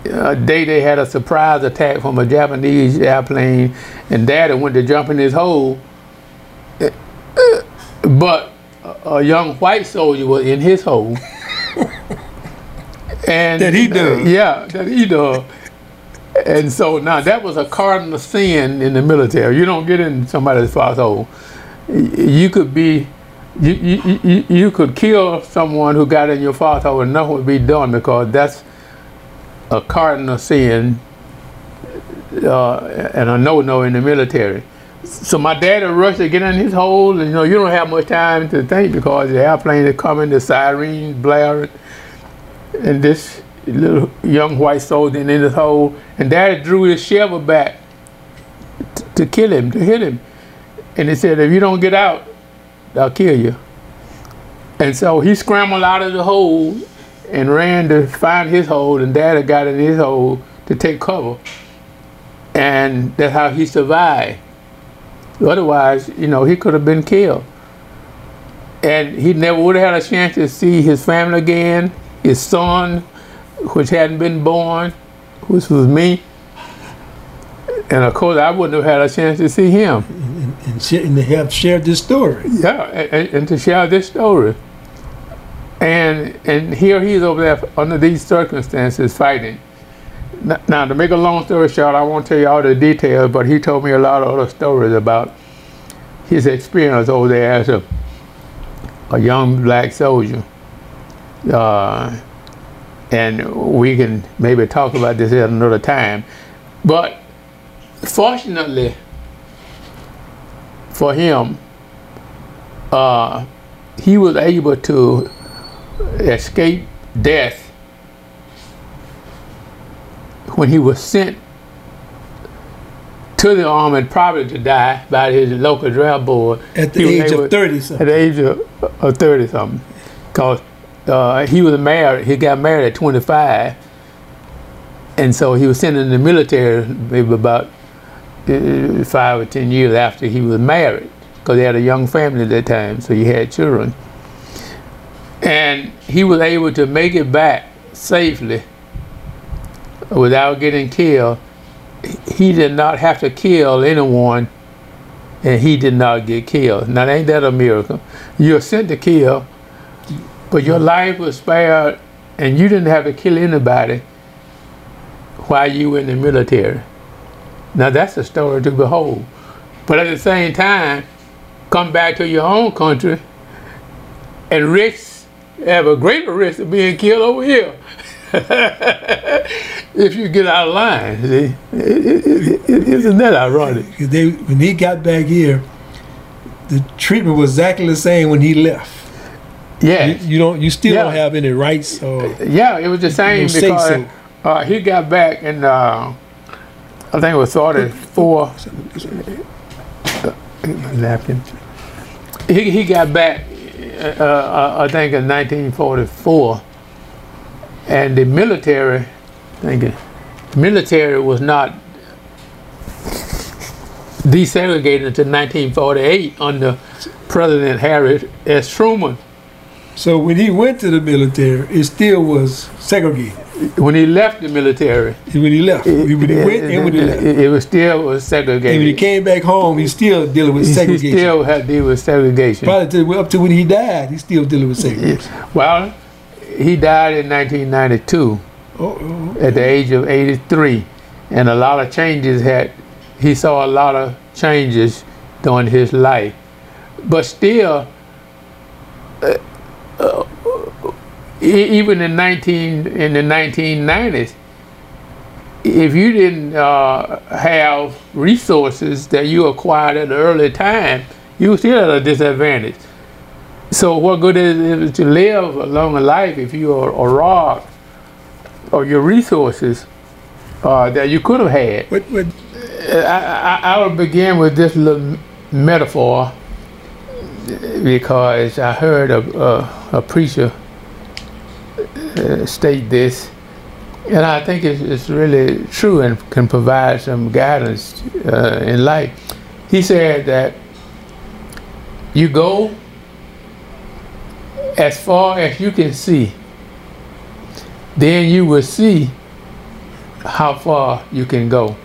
a day they had a surprise attack from a Japanese airplane, and Daddy went to jump in his hole, but a young white soldier was in his hole. and that he did. Yeah, that he did. And so now that was a cardinal sin in the military. You don't get in somebody's foxhole you could be you, you, you, you could kill someone who got in your foxhole and nothing would be done because that's a cardinal sin uh, and a no-no in the military. So my dad rushed to get in his hole, and you know you don't have much time to think because the airplane is coming, the sirens blaring, and this little young white soldier in his hole, and Dad drew his shovel back to kill him, to hit him. And he said, if you don't get out, I'll kill you. And so he scrambled out of the hole and ran to find his hole, and Daddy got in his hole to take cover. And that's how he survived. Otherwise, you know, he could have been killed. And he never would have had a chance to see his family again, his son, which hadn't been born, which was me. And of course, I wouldn't have had a chance to see him and, and to have shared this story. Yeah, and, and, to share this story. And and here he is over there under these circumstances fighting. N- Now, to make a long story short, I won't tell you all the details, but he told me a lot of other stories about his experience over there as a, a young black soldier. Uh, and we can maybe talk about this at another time. But fortunately for him, uh, he was able to escape death when he was sent to the army probably to die by his local draft board. At the age able- of 30 at something. the age of, of 30 something. Because uh, he was married he got married at 25 and so he was sent in the military maybe about Uh, five or ten years after he was married because he had a young family at that time so he had children and he was able to make it back safely without getting killed he did not have to kill anyone and he did not get killed. Now, ain't that a miracle? You're sent to kill, but your life was spared and you didn't have to kill anybody while you were in the military. Now, that's a story to behold. But at the same time, come back to your own country and risks, have a greater risk of being killed over here. if you get out of line, see? Isn't that ironic? They, when he got back here, the treatment was exactly the same when he left. Yeah. You, you don't. You still don't have any rights. Or, Yeah, it was the same because so. uh, he got back and. uh, I think it was 44. Napkin. He, he got back, uh, uh, I think in 1944, and the military, I think it- military was not desegregated until 1948 under President Harry S. Truman. so when he went to the military, it still was segregated. When he left the military, When he left, when he went and when he left. It, it was still was segregated. And when he came back home, he's still dealing with segregation. he still had to deal with segregation. Probably to, up to when he died, he's still dealing with segregation. well, he died in 1992 Oh, at the age of 83, and a lot of changes had. He saw a lot of changes during his life, but still, uh, uh, even in 19 in the 1990s, if you didn't uh, have resources that you acquired at an early time, you were still at a disadvantage. So what good is it to live a longer life if you are, are robbed of your resources uh, that you could have had? what, what, I, I, I will begin with this little metaphor because I heard a, a, a preacher uh, state this, and I think it's, it's really true and can provide some guidance uh, in life. He said that you go as far as you can see, then you will see how far you can go.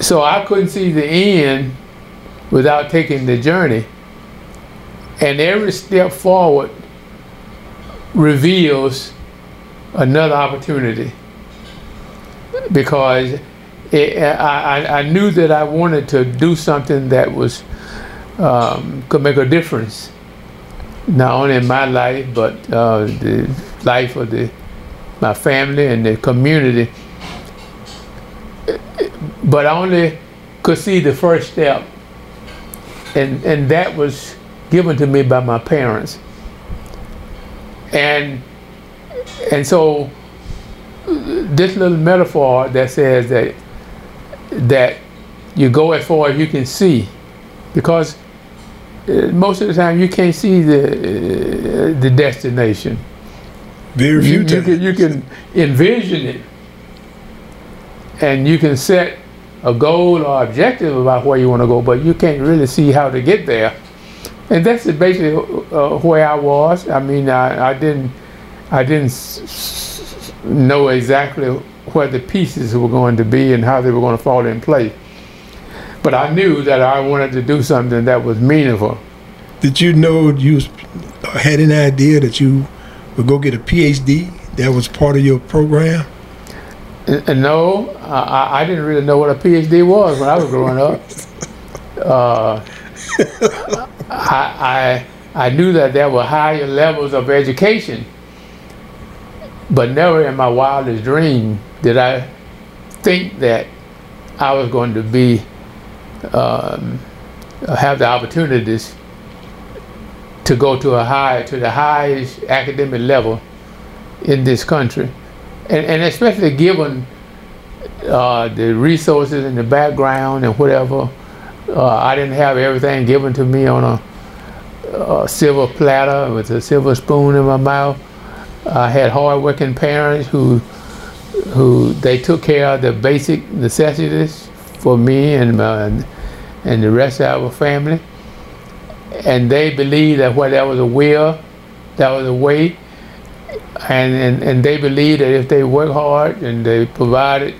So I couldn't see the end without taking the journey. And every step forward reveals another opportunity. Because it, I, I- knew that I wanted to do something that was um, could make a difference, not only in my life but uh, the life of the my family and the community but I only could see the first step, and and that was given to me by my parents. And and so this little metaphor that says that that you go as far as you can see, because uh, most of the time you can't see the uh, the destination. very few You, you can you can envision it, and you can set a goal or objective about where you want to go, but you can't really see how to get there. And that's basically uh, where I was. I mean, I, I didn't I didn't know exactly where the pieces were going to be and how they were going to fall in place. But I knew that I wanted to do something that was meaningful. Did you know you was, had an idea that you would go get a PhD? That was part of your program. And no, I, I didn't really know what a PhD was when I was growing up. Uh, I, I, I knew that there were higher levels of education, but never in my wildest dream did I think that I was going to be um, have the opportunities to go to a high to the highest academic level in this country, and, and especially given uh, the resources and the background and whatever. Uh, I didn't have everything given to me on a, a silver platter with a silver spoon in my mouth. I had hardworking parents who who they took care of the basic necessities for me and my, and the rest of our family. And they believed that where there was a will, that was a way. And, and, and they believed that if they worked hard and they provided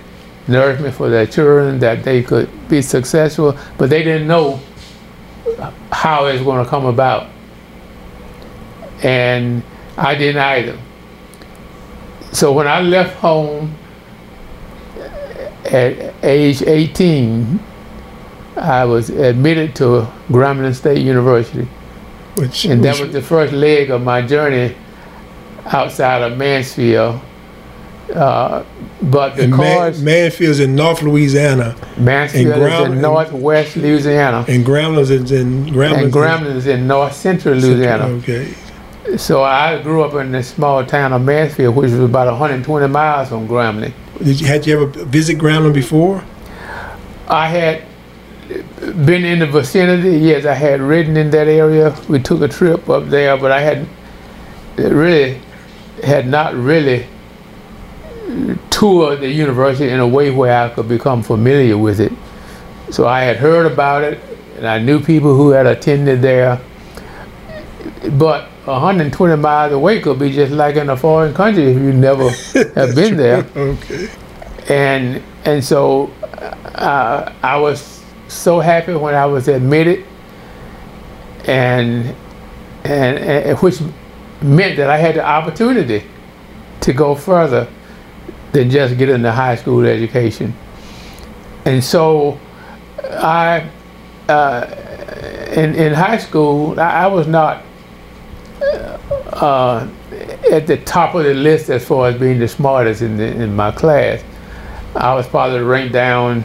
nourishment for their children, that they could be successful. But they didn't know how it's going to come about. And I didn't either. So when I left home at age 18, I was admitted to Grambling State University. Which, And that which- was the first leg of my journey outside of Mansfield. Uh, but because Man, Manfield's in North Louisiana, Mansfield is Grambling- in northwest Louisiana, and Grambling is in Grambling. and Grambling is in north central Louisiana. Okay. So I grew up in the small town of Mansfield, which was about 120 miles from Grambling. Did you had you ever visit Grambling before? I had been in the vicinity. Yes, I had ridden in that area. We took a trip up there, but I had really had not really toured the university in a way where I could become familiar with it. So I had heard about it, and I knew people who had attended there. But 120 miles away could be just like in a foreign country if you never have been there Okay. and and so uh, I was so happy when I was admitted, and, and and which meant that I had the opportunity to go further than just getting the high school education, and so I uh, in in high school I, I was not. Uh, at the top of the list as far as being the smartest in, the, in my class. I was probably ranked down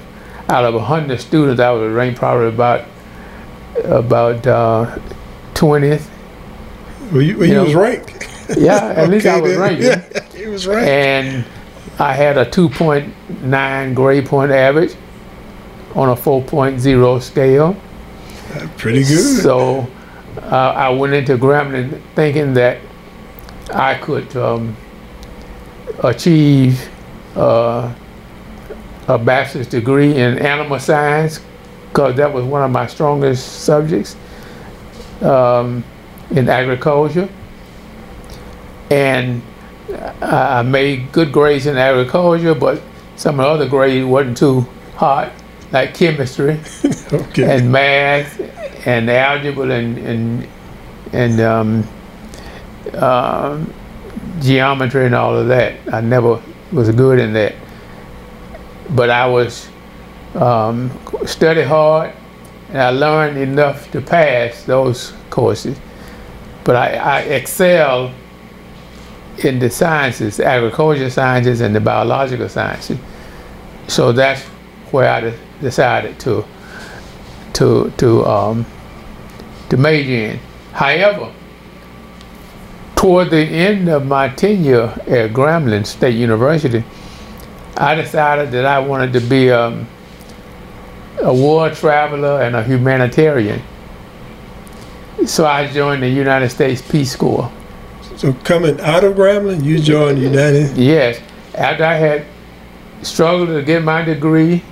out of 100 students, I was ranked probably about about uh, 20th. Well, you, well, You know, was ranked. Yeah, at least I was ranked. Yeah, you was ranked. And I had a 2.9 grade point average on a 4.0 scale. Pretty good. So uh, I went into Grambling thinking that I could um, achieve uh, a bachelor's degree in animal science because that was one of my strongest subjects um, in agriculture. And I made good grades in agriculture, but some of the other grades wasn't too hot, like chemistry okay. and math and algebra and and and um, um, geometry and all of that. I never was good in that, but I was um, study hard and I learned enough to pass those courses. But I, I excel in the sciences, agricultural sciences and the biological sciences. So that's where I decided to to to um, to major in. However, toward the end of my tenure at Grambling State University, I decided that I wanted to be um, a war traveler and a humanitarian. So I joined the United States Peace Corps. So coming out of Grambling, you joined the United. Yes, after I had struggled to get my degree,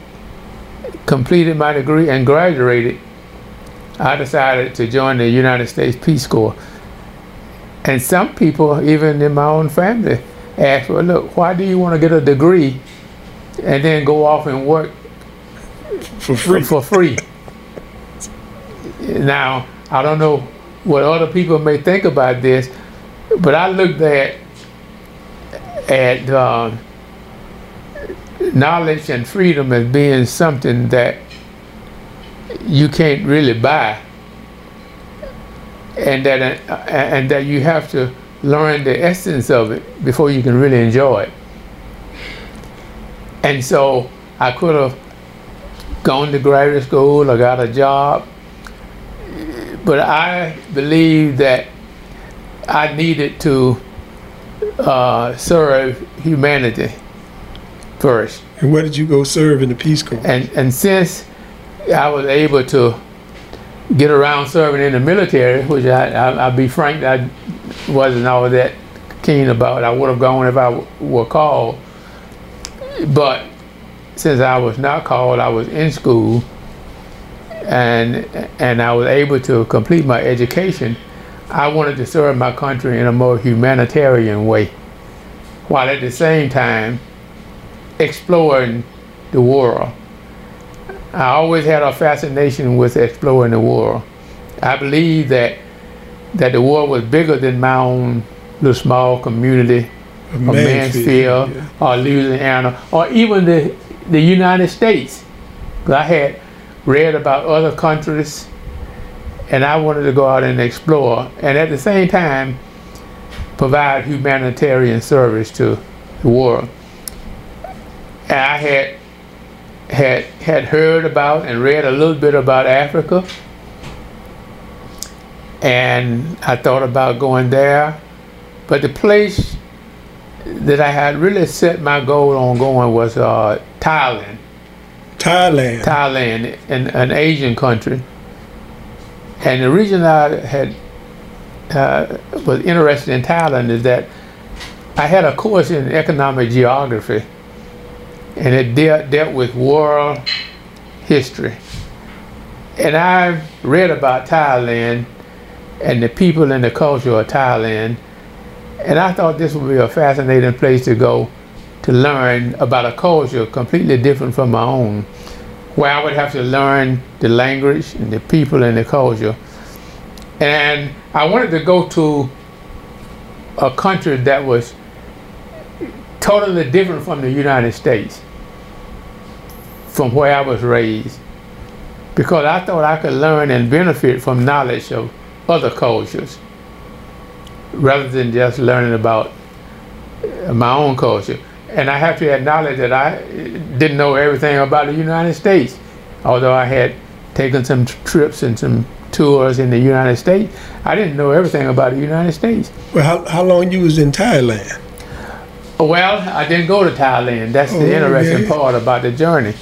completed my degree, and graduated, I decided to join the United States Peace Corps. And some people, even in my own family, asked, well, look, why do you want to get a degree and then go off and work for free. for free. Now, I don't know what other people may think about this, but I looked at at um, knowledge and freedom as being something that you can't really buy, and that uh, and that you have to learn the essence of it before you can really enjoy it. And so I could have gone to graduate school or got a job, but I believe that I needed to uh, serve humanity first. And where did you go serve in the Peace Corps? And and since I was able to get around serving in the military, which I, I will be frank, I wasn't all that keen about. I would have gone if I were called, but since I was not called, I was in school, and and I was able to complete my education. I wanted to serve my country in a more humanitarian way, while at the same time exploring the world. I always had a fascination with exploring the world. I believe that that the world was bigger than my own little small community of Mansfield, yeah. or Louisiana or even the the United States. I had read about other countries and I wanted to go out and explore and at the same time provide humanitarian service to the world. And I had had had heard about and read a little bit about Africa and I thought about going there but the place that I had really set my goal on going was uh, Thailand. Thailand. Thailand, an, an Asian country. And the reason I had uh, was interested in Thailand is that I had a course in economic geography, and it de- dealt with world history. And I read about Thailand and the people and the culture of Thailand, and I thought this would be a fascinating place to go to learn about a culture completely different from my own, where I would have to learn the language and the people and the culture. And I wanted to go to a country that was totally different from the United States, from where I was raised, because I thought I could learn and benefit from knowledge of other cultures rather than just learning about my own culture and I have to acknowledge that I didn't know everything about the United States, although I had taken some trips and some tours in the United States. I didn't know everything about the United States. Well, how, how long you was in Thailand? Well, I didn't go to Thailand. That's oh, the interesting yeah. part about the journey.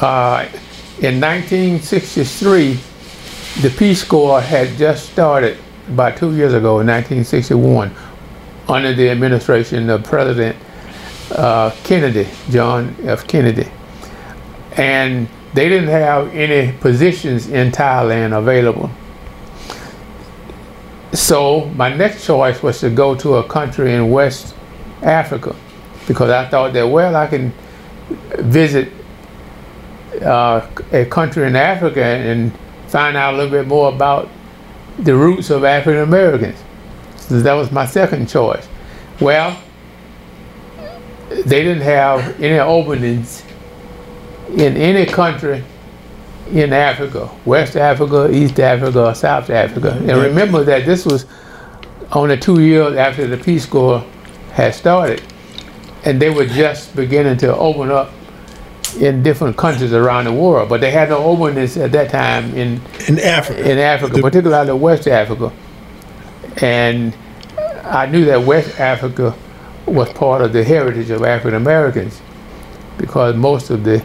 Uh, in 1963, the Peace Corps had just started about two years ago in 1961 under the administration of President uh, Kennedy, John F. Kennedy. And they didn't have any positions in Thailand available. So my next choice was to go to a country in West Africa because I thought that, well, I can visit uh, a country in Africa and find out a little bit more about the roots of African Americans. So that was my second choice. Well, they didn't have any openings in any country in Africa, West Africa, East Africa, or South Africa. And remember that this was only two years after the Peace Corps had started. And they were just beginning to open up in different countries around the world. But they had no openings at that time in in Africa. In Africa, the, particularly West Africa. And I knew that West Africa was part of the heritage of African Americans because most of the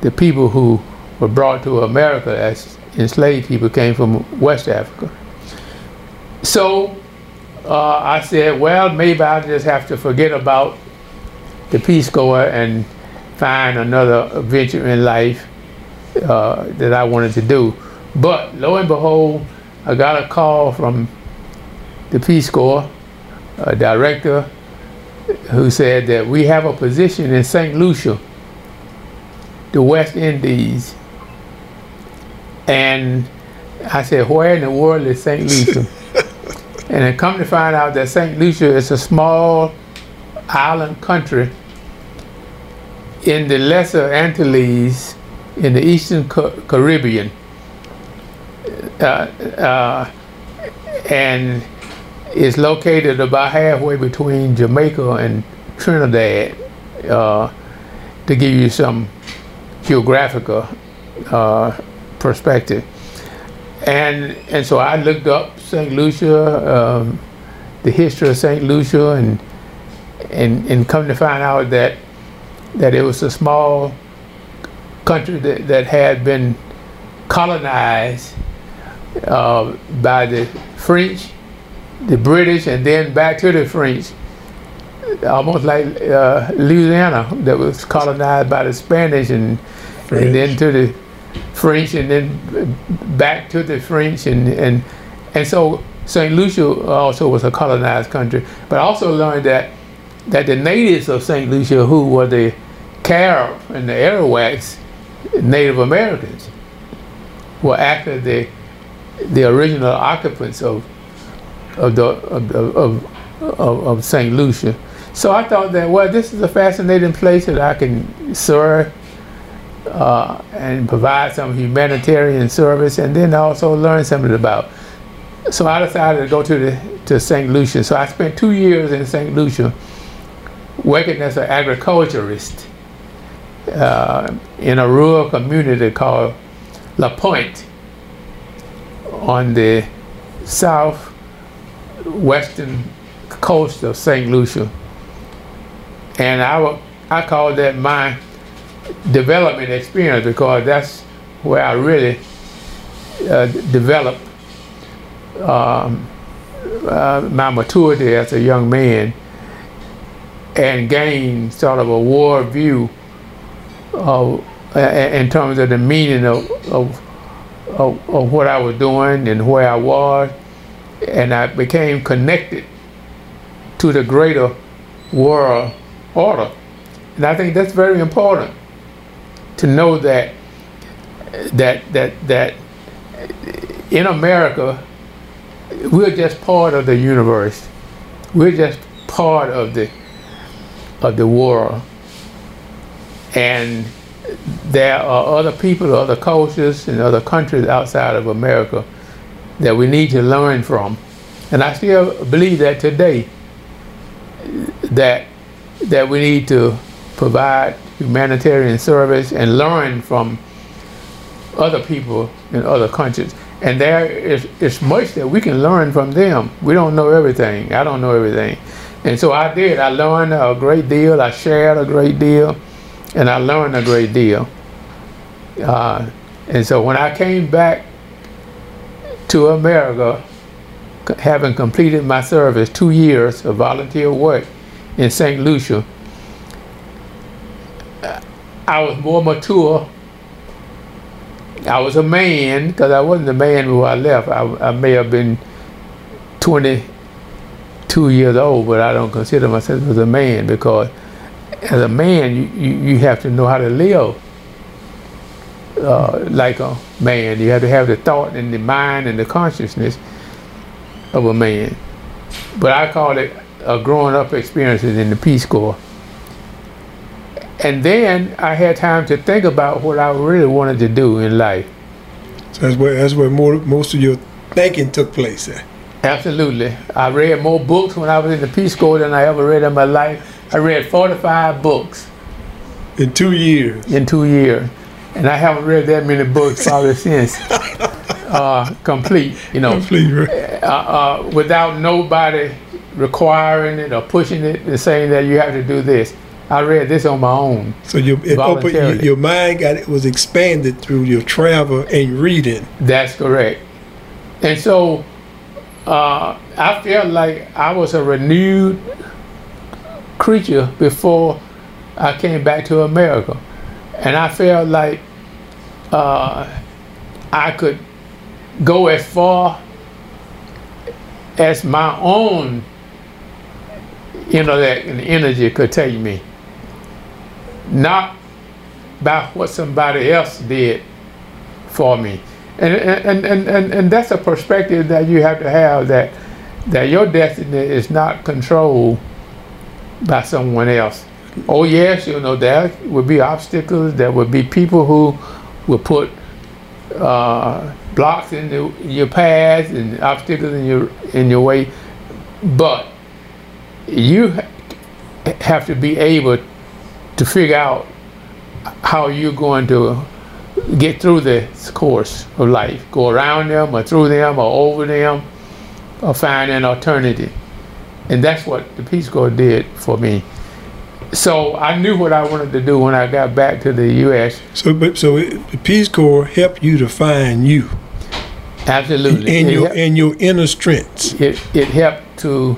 the people who were brought to America as enslaved people came from West Africa. So uh, I said, well, maybe I'll just have to forget about the Peace Corps and find another venture in life uh, that I wanted to do. But lo and behold, I got a call from the Peace Corps, director who said that we have a position in St. Lucia, the West Indies. And I said, where in the world is St. Lucia? and I come to find out that St. Lucia is a small island country in the Lesser Antilles in the Eastern Ca- Caribbean. Uh, uh, and is located about halfway between Jamaica and Trinidad, uh, to give you some geographical uh, perspective. And and so I looked up St. Lucia, um, the history of St. Lucia, and and and come to find out that that it was a small country that, that had been colonized uh, by the French, the British, and then back to the French. Almost like uh, Louisiana, that was colonized by the Spanish, and, and then to the French, and then back to the French, and and and so Saint Lucia also was a colonized country. But I also learned that that the natives of Saint Lucia, who were the Carib and the Arawaks, Native Americans, were actually the the original occupants of of the of, of, of, of Saint Lucia. So I thought that well, this is a fascinating place that I can serve uh, and provide some humanitarian service, and then also learn something about. So I decided to go to the to Saint Lucia. So I spent two years in Saint Lucia, working as an agriculturist uh, in a rural community called La Pointe on the southwestern coast of St. Lucia. And I, I call that my development experience because that's where I really uh, developed um, uh, my maturity as a young man and gained sort of a world view of, uh, in terms of the meaning of, of, of, of what I was doing and where I was. And I became connected to the greater world order. And I think that's very important to know that that that that in America we're just part of the universe. We're just part of the of the world. And there are other people, other cultures, and other countries outside of America that we need to learn from. And I still believe that today that that we need to provide humanitarian service and learn from other people in other countries. And there is, is much that we can learn from them. We don't know everything. I don't know everything. And so I did. I learned a great deal. I shared a great deal. And I learned a great deal. Uh, and so when I came back to America, having completed my service, two years of volunteer work in St. Lucia, I was more mature. I was a man because I wasn't a man when I left. I, I may have been 22 years old, but I don't consider myself as a man because as a man, you, you, you have to know how to live uh, like a man. You have to have the thought and the mind and the consciousness of a man. But I call it a growing up experiences in the Peace Corps. And then I had time to think about what I really wanted to do in life. So that's where that's where more, most of your thinking took place. At. Absolutely. I read more books when I was in the Peace Corps than I ever read in my life. I read 45 books. In two years? In two years. And I haven't read that many books probably since. Uh, complete, you know. Complete, right? Uh, uh, without nobody requiring it or pushing it and saying that you have to do this. I read this on my own. So your it opened, your, your mind got it was expanded through your travel and reading. That's correct. And so uh, I felt like I was a renewed creature before I came back to America, and I felt like uh, I could go as far as my own intellect and energy could take me. Not by what somebody else did for me. And, and, and, and, and that's a perspective that you have to have that, that your destiny is not controlled by someone else. Oh yes, you know there would be obstacles. There would be people who would put uh, blocks in, the, in your path and obstacles in your in your way. But you ha- have to be able to figure out how you're going to get through this course of life. Go around them, or through them, or over them, or find an alternative. And that's what the Peace Corps did for me. So I knew what I wanted to do when I got back to the U.S. So, but so it, the Peace Corps helped you to find you Absolutely. and It your hel- and your inner strengths. it, it helped to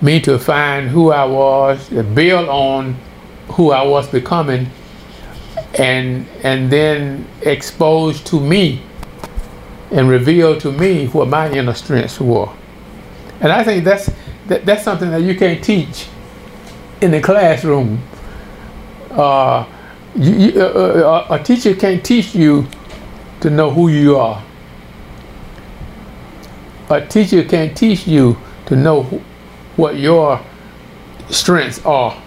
me to find who I was, to build on who I was becoming, and and then expose to me and reveal to me what my inner strengths were. And I think that's that, that's something that you can't teach in the classroom. Uh, you, you, uh, uh, a teacher can't teach you to know who you are a teacher can't teach you to know wh- what your strengths are.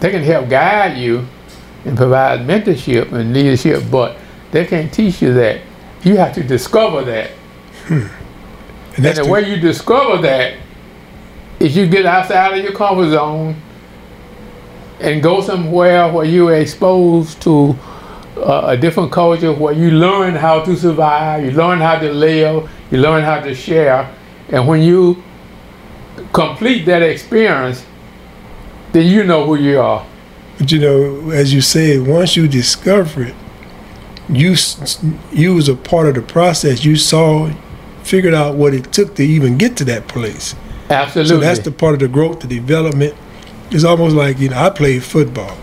They can help guide you and provide mentorship and leadership, but they can't teach you that. You have to discover that. And And the the- way you discover that is you get outside of your comfort zone and go somewhere where you're exposed to uh, a different culture, where you learn how to survive, you learn how to live, you learn how to share. And when you complete that experience, then you know who you are. But you know, as you said, once you discover it, you you was a part of the process. You saw, figured out what it took to even get to that place. Absolutely. So that's the part of the growth, the development. It's almost like you know, I played football,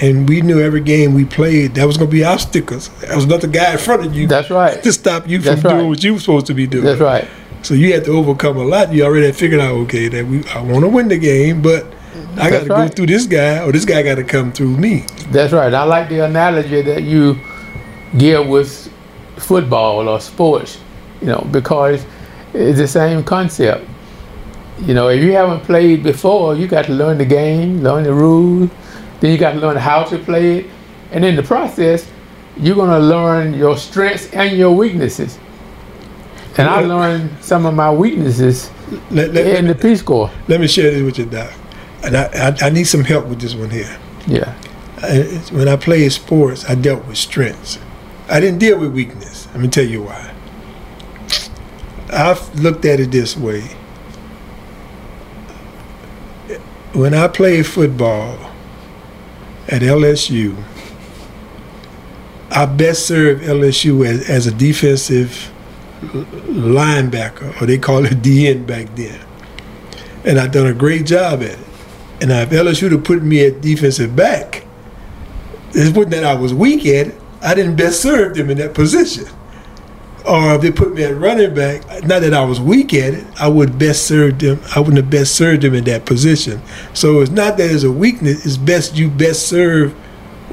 and we knew every game we played that was going to be obstacles. There was another guy in front of you That's right. to stop you That's from right. doing what you were supposed to be doing. That's right. So you had to overcome a lot. You already had figured out, okay, that we I want to win the game, but I got to go through this guy, or this guy got to come through me. That's right. I like the analogy that you give with football or sports, you know, because it's the same concept. You know, if you haven't played before, you got to learn the game, learn the rules, then you got to learn how to play it. And in the process, you're going to learn your strengths and your weaknesses. And I learned some of my weaknesses Let, let, in the Peace Corps. let me share this with you, Doc. And I, I, I need some help with this one here. Yeah. I, when I played sports, I dealt with strengths. I didn't deal with weakness. Let me tell you why. I've looked at it this way. When I played football at LSU, I best served LSU as, as a defensive linebacker, or they call it DN back then. And I've done a great job at it. And if LSU to put me at defensive back, it wasn't that I was weak at it. I didn't best serve them in that position. Or if they put me at running back, not that I was weak at it, I would best serve them. I wouldn't have best served them in that position. So it's not that it's a weakness. It's best you best serve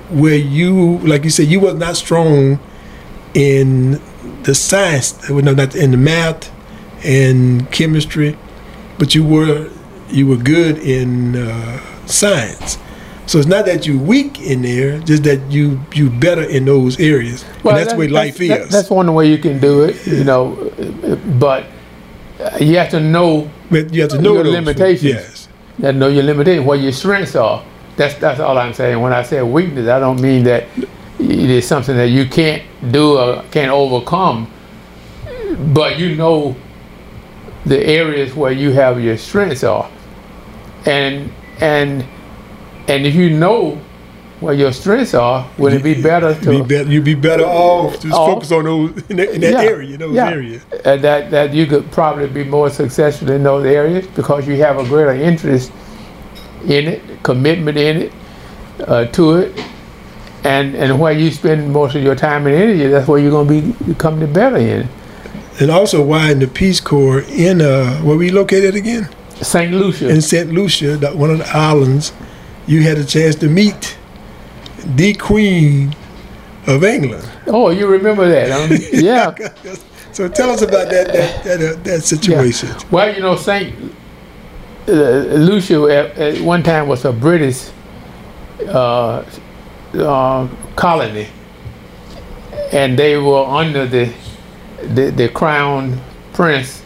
where you, like you said, you was not strong in the science, no, not in the math and chemistry, but you were you were good in uh, science. So it's not that you're weak in there, just that you you better in those areas. and that's the way life that- is. That's one way you can do it, you know, but you have to know but you have to know your limitations. Yes. you have to know your limitations, what your strengths are. That's that's all I'm saying. When I say weakness, I don't mean that it is something that you can't do or can't overcome, but you know the areas where you have your strengths are, and and and if you know where your strengths are, would it be better to Be better, you'd be better off just Off. focus on those in that, in that Yeah, area, those yeah. areas. and that that you could probably be more successful in those areas because you have a greater interest in it, commitment in it, uh, to it, and and where you spend most of your time and energy, that's where you're going to be become the better in. And also why in the Peace Corps in uh where we located again? Saint Lucia. in St. Lucia, one of the islands, you had a chance to meet the Queen of England. oh, you remember that? Um, yeah. So tell us about that that that, uh, that situation. Well, you know, Saint Lucia at, at, one time was a British uh, uh, colony, and they were under the, the, the crown prince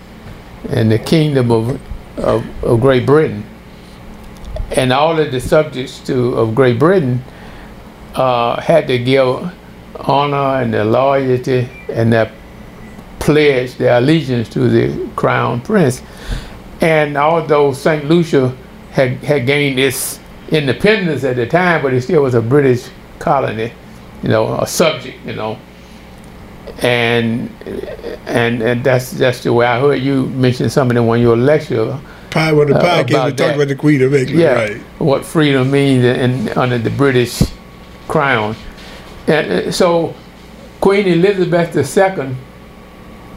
and the kingdom of, of, of Great Britain. And all of the subjects to of Great Britain uh, had to give honor and their loyalty and their pledge their allegiance to the crown prince. And although St. Lucia had, had gained its independence at the time, but it still was a British colony, you know, a subject, you know. And and and that's that's the way I heard you mention something in one of your lecture. Pie with the uh, podcast, we talked about the Queen of England, yeah, right? What freedom means in, under the British crown. And uh, so Queen Elizabeth II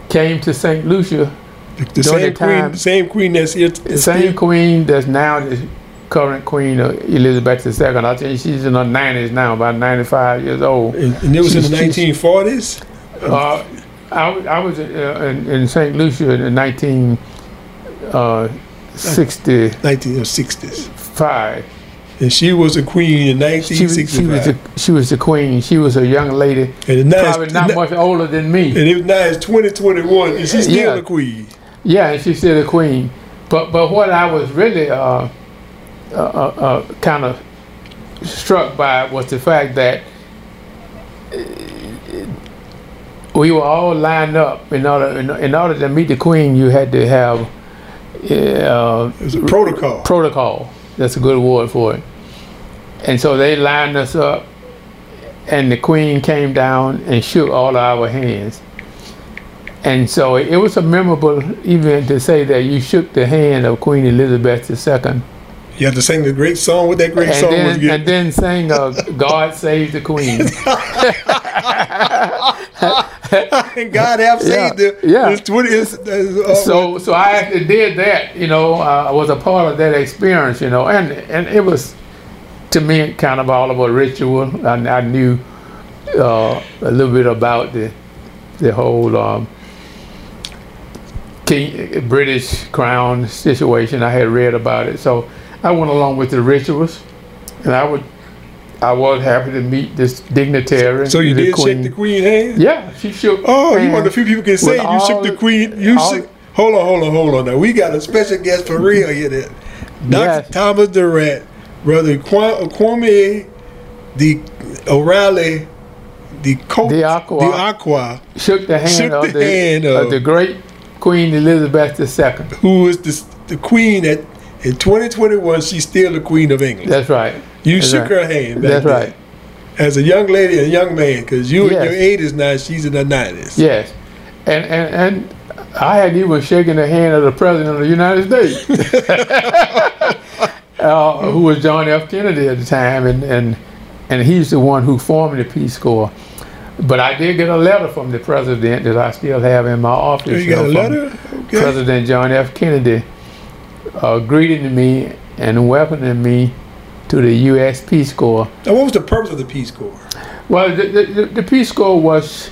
came to St. Lucia. The, the same queen, same queen that's here. The same queen that's now the current queen of Elizabeth II. I think she's in her 90s now, about 95 years old. And, and it was she's, in the 1940s. Uh, I, I was uh, in, in, St. Lucia in 1960. Uh, 1960s. Five. And she was a queen in 1965. She, she, was the, she was the queen. She was a young lady, and now probably not now, much older than me. And it, now it's 2021, and she's still yeah. a queen. Yeah, and she's still a queen. But but what I was really uh, uh, uh, uh kind of struck by was the fact that uh, we were all lined up in order in, in order to meet the queen. You had to have uh, it was a protocol. Protocol. That's a good word for it. And so they lined us up, and the queen came down and shook all our hands. And so it was a memorable event to say that you shook the hand of Queen Elizabeth II. You have to sing the great song. What that great and song then, was? And then sing uh, "God Save the Queen." God have saved yeah, the yeah. Uh, so so I actually did that. You know, uh, I was a part of that experience. You know, and and it was to me kind of all of a ritual. I, I knew uh, a little bit about the the whole. Um, King, British crown situation. I had read about it, so I went along with the rituals, and I would I was happy to meet this dignitary. So you did queen. shake the queen hand? Yeah, she shook. Oh, you one of the few people can say you shook the queen. You shook. Hold on, hold on, hold on. Now we got a special guest for real here. That Dr. Yes. Thomas Durant, brother Kwame, the O'Reilly, the coach, the Aqua, the Aqua shook the hand, shook of, the, hand of, of, the great Queen Elizabeth II, who is the, the queen that in 2021 she's still the Queen of England. That's right. You That's shook right. her hand. That's then. right. As a young lady and a young man, because you yes. in your 80s now, she's in her 90s. Yes. And, and, and I hadn't even shaken the hand of the President of the United States, uh, who was John F. Kennedy at the time, and, and, and he's the one who formed the Peace Corps. But I did get a letter from the president that I still have in my office. You got a letter? Okay. President John F. Kennedy uh, greeting me and welcoming me to the U.S. Peace Corps. Now, what was the purpose of the Peace Corps? Well, the, the, the Peace Corps was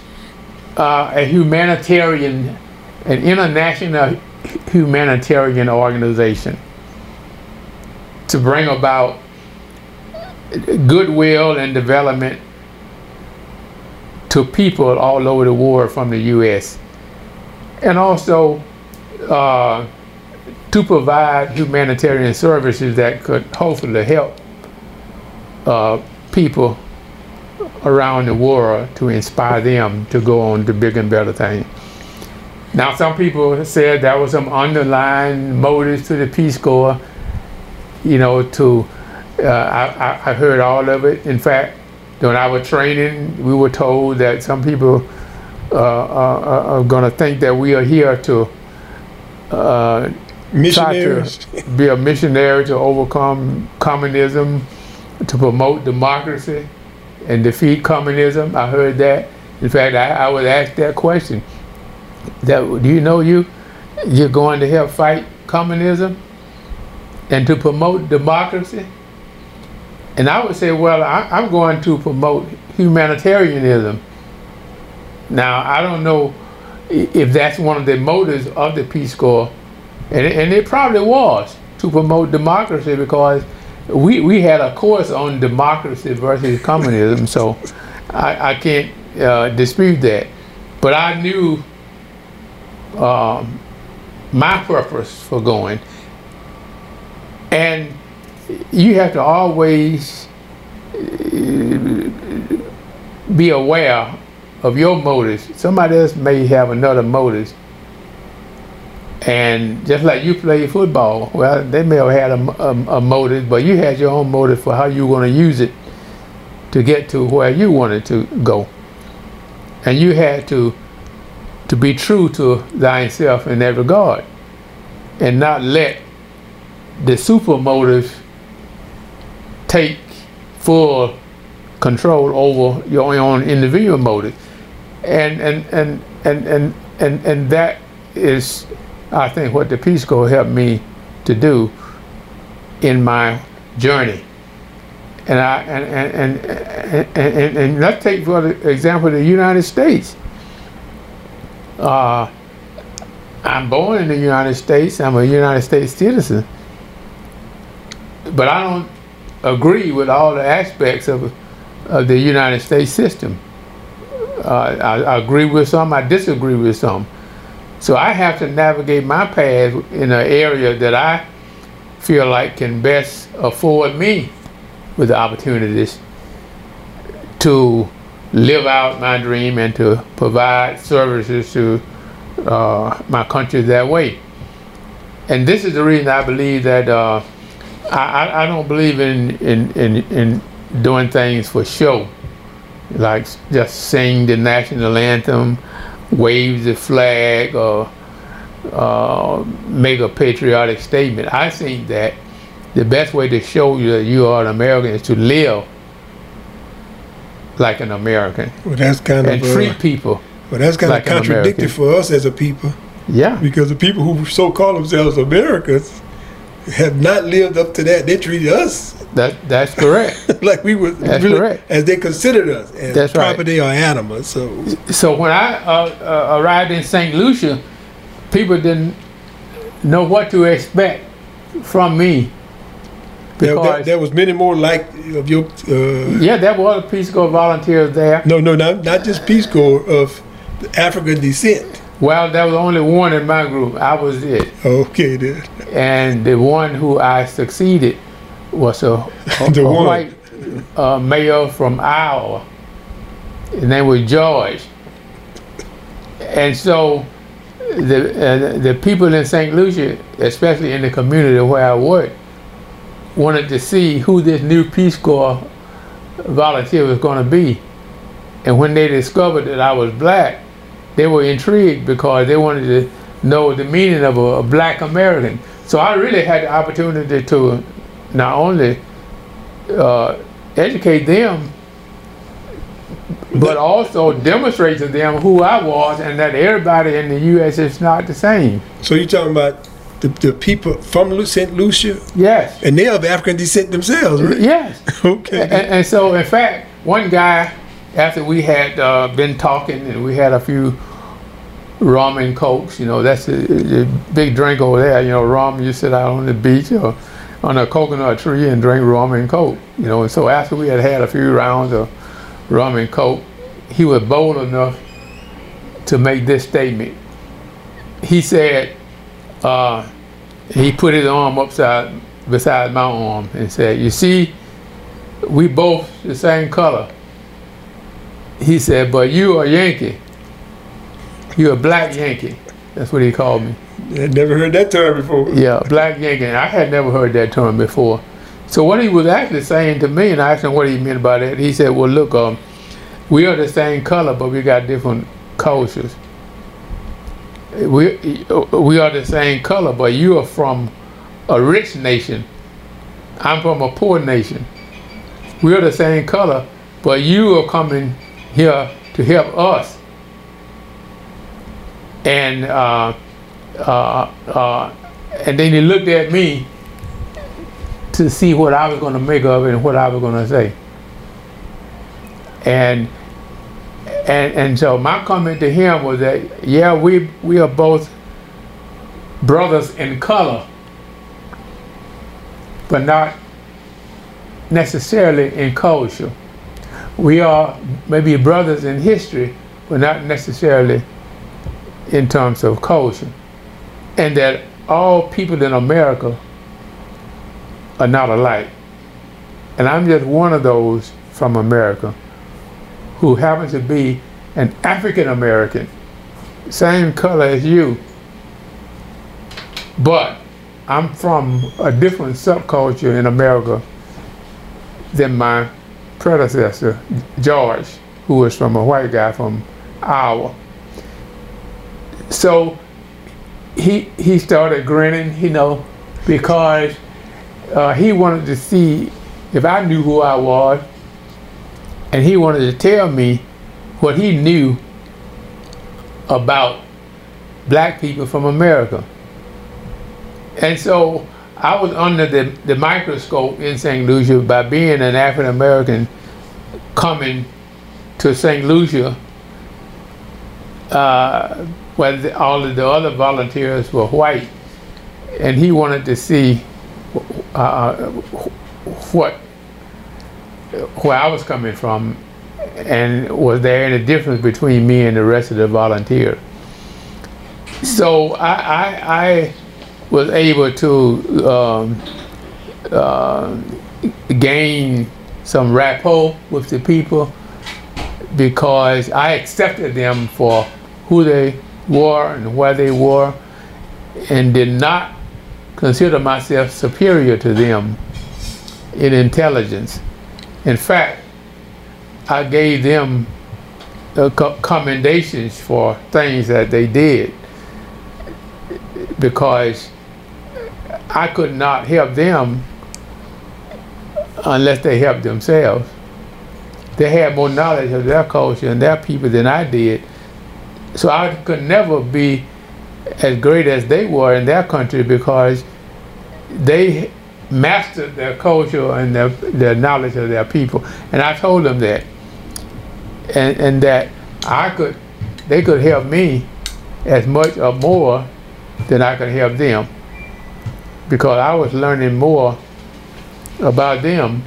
uh, a humanitarian, an international humanitarian organization to bring about goodwill and development to people all over the world from the U.S. And also uh, to provide humanitarian services that could hopefully help uh, people around the world to inspire them to go on to bigger and better things. Now, some people said there was some underlying motives to the Peace Corps, you know, to, uh, I, I heard all of it. In fact, during our training, we were told that some people uh, are, are going to think that we are here to uh, try to be a missionary to overcome communism, to promote democracy and defeat communism. I heard that. In fact, I, I was asked that question. That do you know you you're going to help fight communism and to promote democracy? And I would say, well, I, I'm going to promote humanitarianism. Now, I don't know if that's one of the motives of the Peace Corps and and it probably was to promote democracy because we, we had a course on democracy versus communism, so I, I can't uh, dispute that. But I knew um, my purpose for going. And you have to always uh, be aware of your motives. Somebody else may have another motive. And just like you play football, well, they may have had a, a, a motive, but you had your own motive for how you want to use it to get to where you wanted to go. And you had to to be true to thyself in that regard and not let the super motive take full control over your own individual motive. And and and and and and, and that is I think what the Peace Corps helped me to do in my journey. And I and and and, and, and, and let's take for example the United States. Uh, I'm born in the United States. I'm a United States citizen, but I don't agree with all the aspects of, of the United States system. Uh, I, I agree with some. I disagree with some. So I have to navigate my path in an area that I feel like can best afford me with the opportunities to live out my dream and to provide services to uh, my country that way. And this is the reason I believe that uh, I, I don't believe in, in, in, in doing things for show, like just sing the national anthem, wave the flag, or uh, make a patriotic statement. I think that the best way to show you that you are an American is to live like an American. Well, that's kind and of uh, treat people. Well, that's kind like of contradictory for us as a people, Yeah, because the people who so call themselves Americans have not lived up to that. They treat us that that's correct. like we were That's really, correct. as they considered us as That's right. property or animals. So so when I uh, uh, arrived in St. Lucia, people didn't know what to expect from me there, because there, there was many more like of your. Uh, yeah, there were other Peace Corps volunteers there. no, no, not not just Peace Corps of African descent. Well, there was only one in my group. I was it, Okay, then. and the one who I succeeded was a, a, The a one. white uh, mayor from Iowa. His name was George, and so the uh, the people in St. Lucia, especially in the community where I worked, wanted to see who this new Peace Corps volunteer was going to be. And when they discovered that I was black, they were intrigued because they wanted to know the meaning of a, a black American. So I really had the opportunity to not only uh, educate them, but also demonstrate to them who I was and that everybody in the U.S. is not the same. So you're talking about the, the people from St. Lucia, Yes. and they're of African descent themselves, right? Yes. Okay. And, and so, in fact, one guy, after we had uh, been talking and we had a few rum and cokes, you know, that's a, a big drink over there. You know, rum, you sit out on the beach or on a coconut tree and drink rum and coke. You know, and so after we had had a few rounds of rum and coke, he was bold enough to make this statement. He said, uh, he put his arm upside beside my arm and said, "You see, we both the same color." He said, "But you a Yankee. You a black Yankee." That's what he called me. I never heard that term before. Yeah, black Yankee. I had never heard that term before. So what he was actually saying to me, and I asked him what he meant by that. He said, "Well, look, um, we are the same color, but we got different cultures. We we are the same color, but you are from a rich nation. I'm from a poor nation. We are the same color, but you are coming here to help us." And uh, uh, uh, and then he looked at me to see what I was going to make of it and what I was going to say. And and and so my comment to him was that yeah, we we are both brothers in color, but not necessarily in culture. We are maybe brothers in history, but not necessarily in terms of culture. And that all people in America are not alike. And I'm just one of those from America who happens to be an African American, same color as you, but I'm from a different subculture in America than my predecessor, George, who was from a white guy from Iowa. So he he started grinning, you know, because uh, he wanted to see if I knew who I was, and he wanted to tell me what he knew about black people from America. And so I was under the, the microscope in St. Lucia by being an African American coming to St. Lucia, uh, where the, all of the other volunteers were white, and he wanted to see uh, what where I was coming from, and was there any difference between me and the rest of the volunteers. So I, I, I was able to um, uh, gain some rapport with the people because I accepted them for who they were and where they were and did not consider myself superior to them in intelligence. In fact, I gave them uh, commendations for things that they did because I could not help them unless they helped themselves. They had more knowledge of their culture and their people than I did. So I could never be as great as they were in their country because they mastered their culture and their, their knowledge of their people. And I told them that. And, and that I could, they could help me as much or more than I could help them. Because I was learning more about them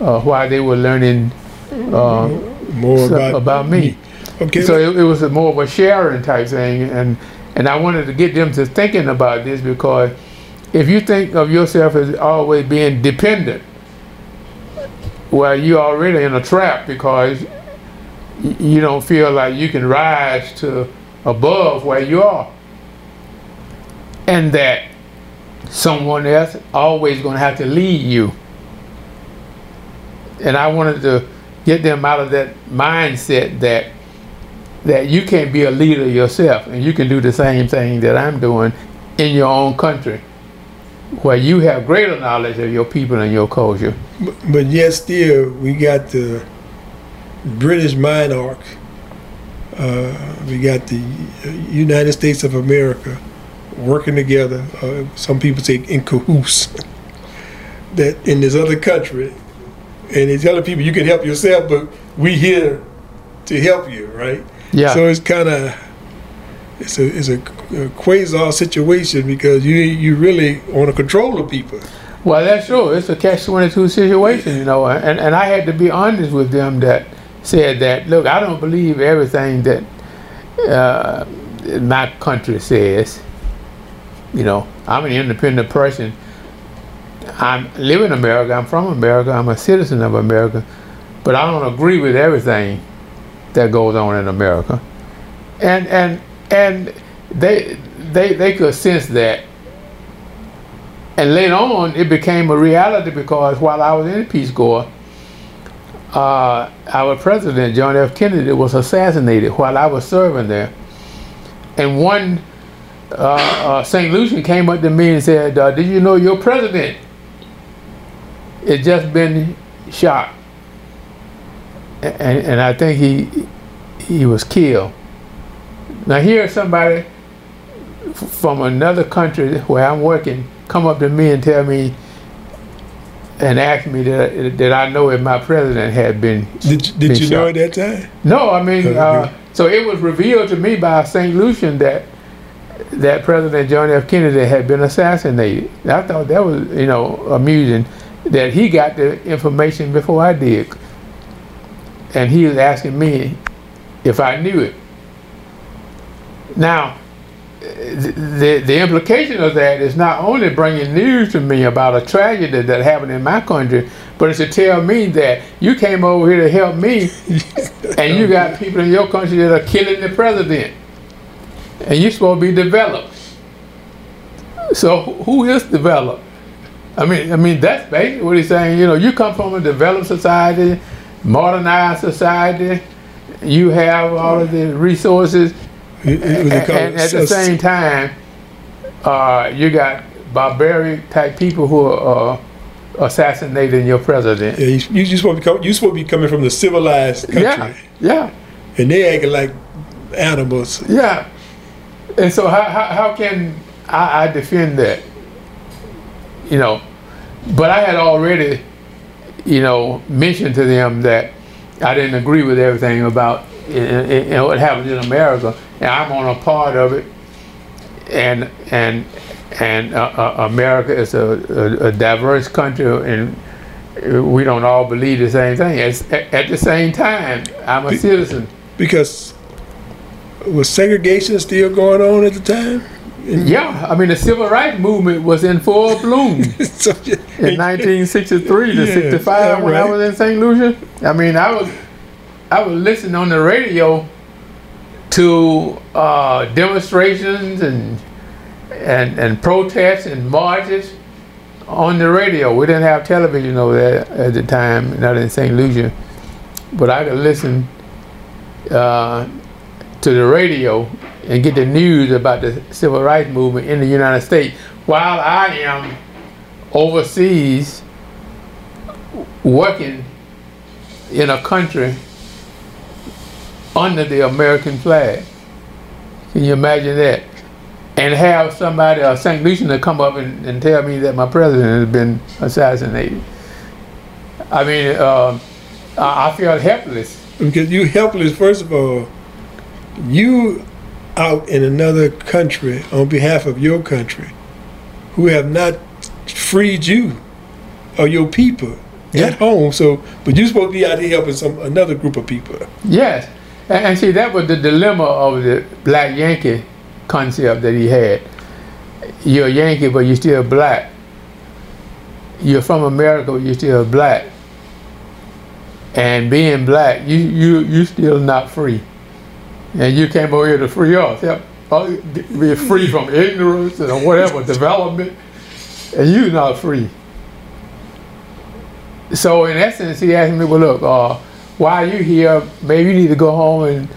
uh, while they were learning uh, more about, about me. me. Okay. So it, it, was a more of a sharing type thing, and and I wanted to get them to thinking about this because if you think of yourself as always being dependent, well, you're already in a trap because you don't feel like you can rise to above where you are, and that someone else always going to have to lead you. And I wanted to get them out of that mindset that that you can't be a leader yourself and you can do the same thing that I'm doing in your own country where you have greater knowledge of your people and your culture. But, but yet still we got the British monarch, uh, we got the United States of America, working together. Uh, some people say in cahoots. that in this other country, and these other people, you can help yourself, but we here to help you, right? Yeah. So it's kind of it's a it's a, a quasar situation because you you really want to control the people. Well, that's true. It's a catch twenty two situation, you know, and and I had to be honest with them that said that look, I don't believe everything that uh, my country says you know, I'm an independent person. I live in America. I'm from America. I'm a citizen of America, but I don't agree with everything that goes on in America. And and and they they they could sense that. And later on, it became a reality because while I was in Peace Corps, uh, our president John F. Kennedy was assassinated while I was serving there, and one St. Lucian came up to me and said, uh, did you know your president had just been shot? And, and I think he, he was killed. Now here's somebody from another country where I'm working come up to me and tell me and ask me that, that I know if my president had been Did, did been you shot. know at that time? No, I mean, uh, so it was revealed to me by St. Lucian that that President John F. Kennedy had been assassinated. I thought that was, you know, amusing that he got the information before I did. And he was asking me if I knew it. Now, the, the implication of that is not only bringing news to me about a tragedy that happened in my country, but it's to tell me that you came over here to help me, and you got people in your country that are killing the president, and you're supposed to be developed. So who is developed? I mean, I mean that's basically what he's saying. You know, you come from a developed society, modernized society. You have all of the resources and, and at the same time, uh, you got barbaric type people who are uh, assassinating your president. Yeah, you, you supposed to be you supposed to be coming from the civilized country. Yeah, yeah. And they acting like animals. Yeah. And so how how, how can I, I defend that? You know, but I had already, you know, mentioned to them that I didn't agree with everything about you know, what happens in America and I'm on a part of it. And and and uh, uh, America is a, a, a, diverse country, and we don't all believe the same thing. At, at the same time, I'm a Be, citizen. Because was segregation still going on at the time? yeah, I mean the civil rights movement was in full bloom so, in 1963 to 65 when right. I was in St. Lucia. I mean, I was I was listening on the radio to uh, demonstrations and, and and protests and marches on the radio. We didn't have television over there at the time, not in St. Lucia, but I could listen uh, to the radio and get the news about the civil rights movement in the United States while I am overseas working in a country under the American flag. Can you imagine that? And have somebody, a St. Lucian, to come up and, and, tell me that my president has been assassinated. I mean, uh, I, I feel helpless. Because you helpless, first of all, you out in another country on behalf of your country who have not freed you or your people yeah. at home. So, but you're supposed to be out here helping some another group of people. Yes, and, and see, that was the dilemma of the black Yankee concept that he had. You're a Yankee, but you're still black. You're from America, but you're still black. And being black, you you you still not free. And you came over here to free us. Yep. Uh, be free from ignorance and whatever development, and you're not free. So in essence, he asked me, "Well, look, uh, while you're here, maybe you need to go home and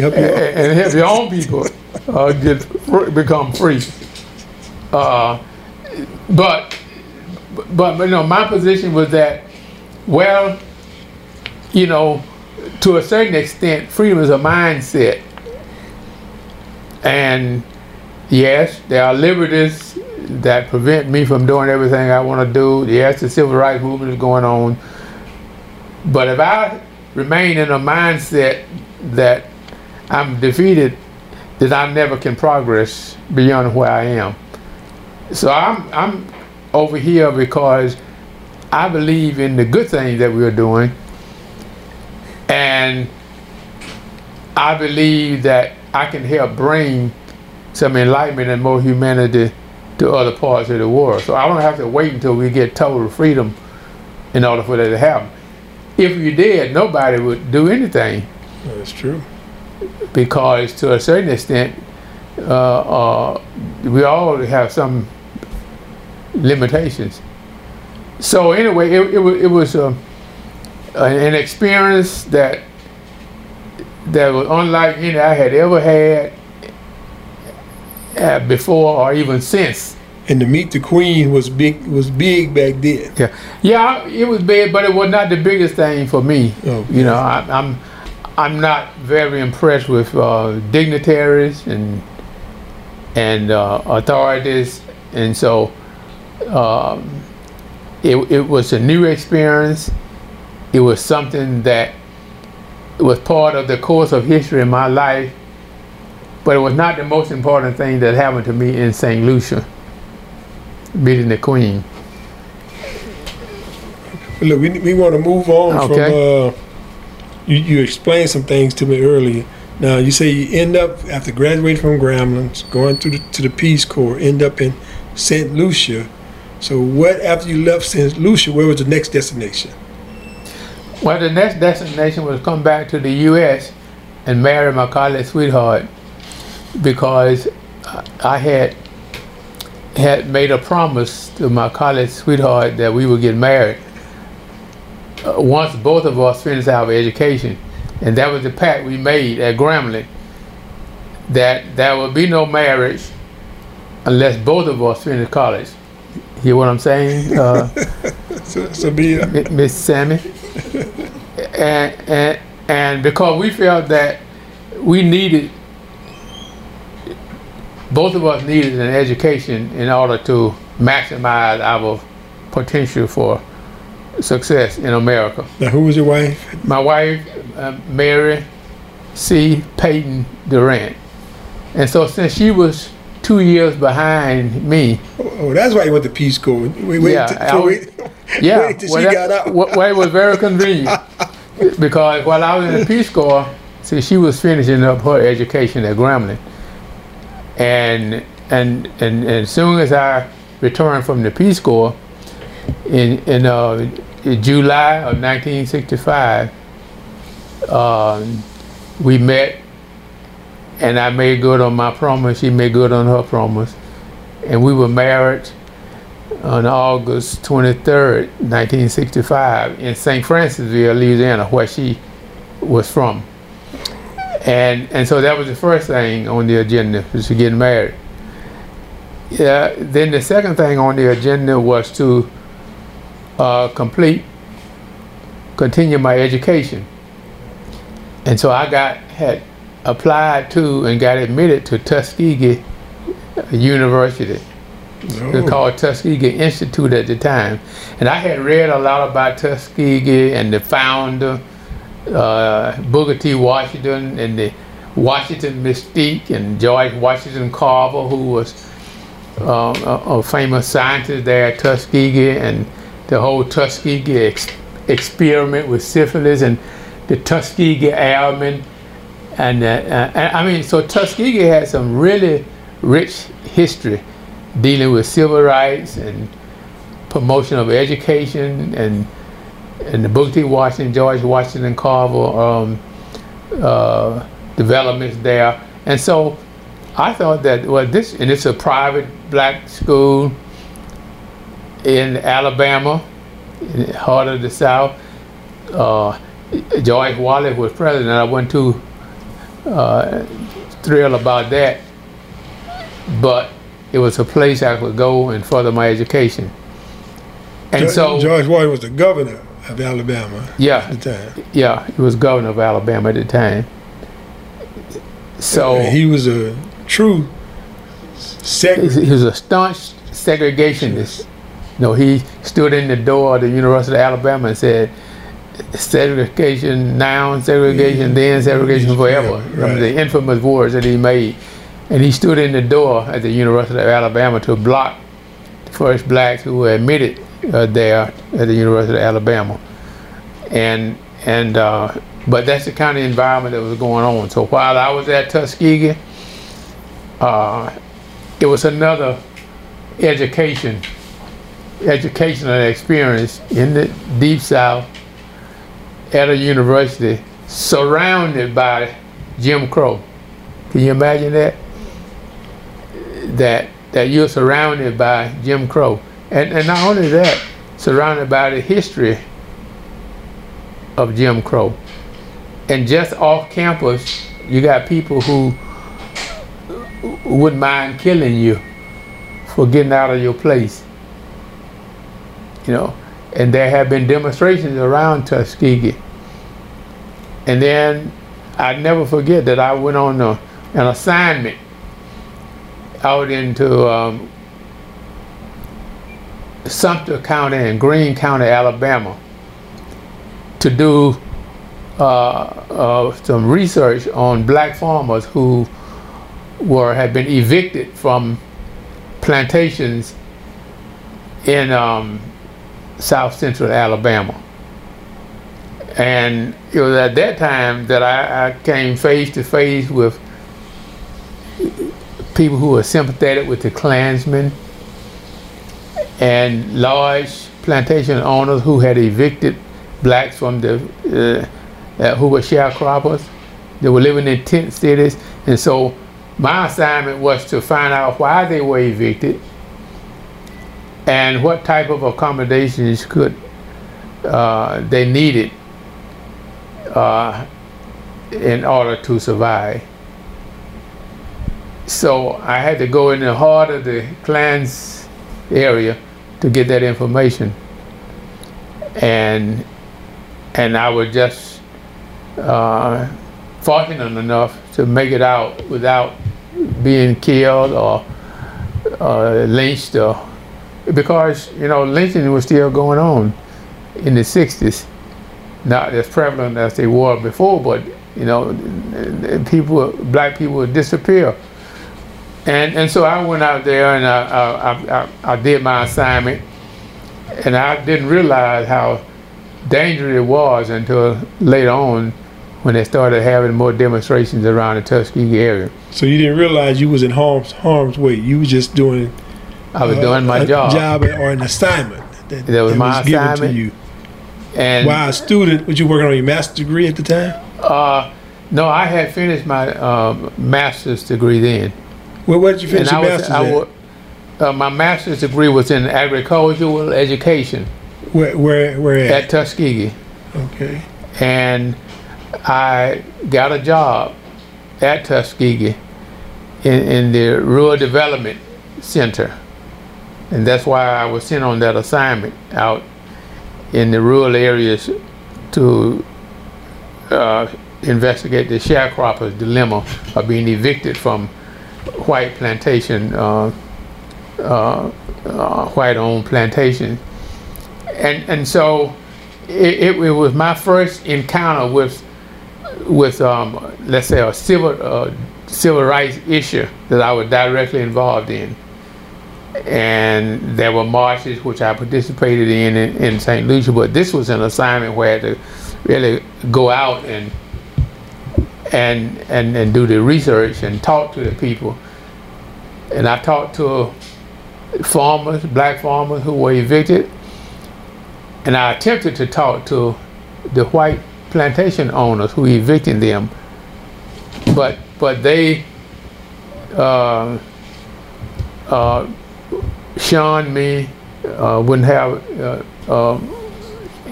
help and, and, help your own people uh, get become free. Uh, but but you know, my position was that well, you know, to a certain extent, freedom is a mindset, and yes, there are liberties that prevent me from doing everything I want to do. Yes, the civil rights movement is going on but if I remain in a mindset that I'm defeated, that I never can progress beyond where I am. So I'm I'm over here because I believe in the good things that we're doing, and I believe that I can help bring some enlightenment and more humanity to other parts of the world. So I don't have to wait until we get total freedom in order for that to happen if you did, nobody would do anything. That's true. Because to a certain extent, uh, uh, we all have some limitations. So anyway, it, it, it was uh, an experience that that was unlike any I had ever had uh, before or even since and to meet the queen was big was big back then. Yeah, yeah, it was big, but it was not the biggest thing for me. You know, I, am I'm, I'm not very impressed with uh, dignitaries and and uh, authorities, and so um, it it was a new experience. It was something that was part of the course of history in my life, But it was not the most important thing that happened to me in St. Lucia, meeting the Queen. Look, we, we want to move on Okay. from. Uh, you you explained some things to me earlier. Now you say you end up after graduating from Grambling, going to the to the Peace Corps, end up in Saint Lucia. So what after you left Saint Lucia? Where was the next destination? Well, the next destination was come back to the U.S. and marry my college sweetheart because I had had made a promise to my college sweetheart that we would get married uh, once both of us finished our education, and that was the pact we made at Grambling that there would be no marriage unless both of us finished college. You hear what I'm saying? Uh, So, so be Miss Sammy. and, and and because we felt that we needed both of us needed an education in order to maximize our potential for success in America. now who was your wife? My wife, uh, Mary C. Peyton Durant. And so since she was two years behind me, Oh, oh, that's why you went to Peace Corps. Wait, wait, Yeah, I was- wait, Yeah, wait till well, she that- got out. Well, well, it was very convenient because while I was in the Peace Corps, see, she was finishing up her education at Grambling, and and and, and as soon as I returned from the Peace Corps in in, uh, in July of 1965, um, we met, and I made good on my promise. She made good on her promise, and we were married on August 23rd, 1965, in St. Francisville, Louisiana, where she was from. And and so that was the first thing on the agenda was to get married. Yeah. Then the second thing on the agenda was to uh, complete, continue my education. And so I got had applied to and got admitted to Tuskegee University. Called Tuskegee Institute at the time. And I had read a lot about Tuskegee and the founder, uh, Booker T. Washington, and the Washington mystique, and George Washington Carver, who was um, a, a famous scientist there at Tuskegee, and the whole Tuskegee ex- experiment with syphilis, and the Tuskegee Airmen. And, uh, and I mean, so Tuskegee had some really rich history dealing with civil rights and promotion of education and and the Booker T. Washington, George Washington Carver um, uh, developments there. And so I thought that well this and it's a private black school in Alabama, in the heart of the South. Uh, George Wallace was president. I wasn't too uh, thrilled about that, but it was a place I could go and further my education. And George- so, George Washington was the governor of Alabama yeah, at the time. yeah, he was governor of Alabama at the time. So And he was a true he he was a staunch segregationist. You know, he stood in the door of the University of Alabama and said, segregation now, segregation then, segregation forever. Right. Of the infamous words that he made. And he stood in the door at the University of Alabama to block the first blacks who were admitted uh, there at the University of Alabama. And, and uh, but that's the kind of environment that was going on. So while I was at Tuskegee, uh, it was another education, educational experience in the deep south at a university surrounded by Jim Crow. Can you imagine that? That that you're surrounded by Jim Crow. And and not only that, surrounded by the history of Jim Crow. And just off campus, you got people who wouldn't mind killing you for getting out of your place. You know, and there have been demonstrations around Tuskegee. And then I'd never forget that I went on a, an assignment out into um, Sumter County and Greene County, Alabama, to do uh, uh, some research on black farmers who were had been evicted from plantations in um, south central Alabama. And it was at that time that I, I came face to face with people who were sympathetic with the Klansmen and large plantation owners who had evicted blacks from the uh, uh, who were sharecroppers. They were living in tent cities, and so my assignment was to find out why they were evicted and what type of accommodations could uh, they needed uh, in order to survive. So I had to go in the heart of the Klans area to get that information, and and I was just uh, fortunate enough to make it out without being killed or uh, lynched or because you know lynching was still going on in the 60s not as prevalent as they were before but you know people black people would disappear and and so I went out there and I, I, I, I did my assignment and I didn't realize how dangerous it was until later on when they started having more demonstrations around the Tuskegee area. So you didn't realize you was in harm's harm's way. You was just doing. I was uh, doing my job. Job or an assignment. That, that was that my was assignment. Given to you. And while a student, was you working on your master's degree at the time? Uh, no, I had finished my um, master's degree then. Well, what did you finish and your was, master's uh, my master's degree was in agricultural education. Where, where, where at? At Tuskegee. Okay. And I got a job at Tuskegee in, in the Rural Development Center. And that's why I was sent on that assignment out in the rural areas to uh, investigate the sharecropper's dilemma of being evicted from white plantation, uh, uh, uh white-owned plantation. And, and so it, it, it was my first encounter with with um, let's say a civil uh, civil rights issue that I was directly involved in, and there were marches which I participated in in, in St. Lucia. But this was an assignment where I had to really go out and and and and do the research and talk to the people. And I talked to farmers, black farmers who were evicted, and I attempted to talk to the white plantation owners who evicted them, but but they uh, uh, shunned me, uh, wouldn't have uh, um,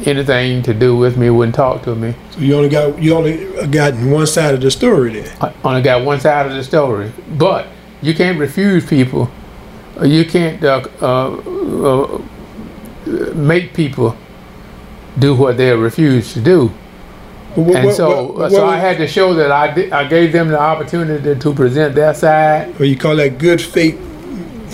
anything to do with me, wouldn't talk to me. So you only got you only got one side of the story then. I only got one side of the story, but you can't refuse people. You can't uh, uh, make people do what they refuse to do. What, and so, what, what, so I had to show that I did, I gave them the opportunity to present their side. Or you call that good faith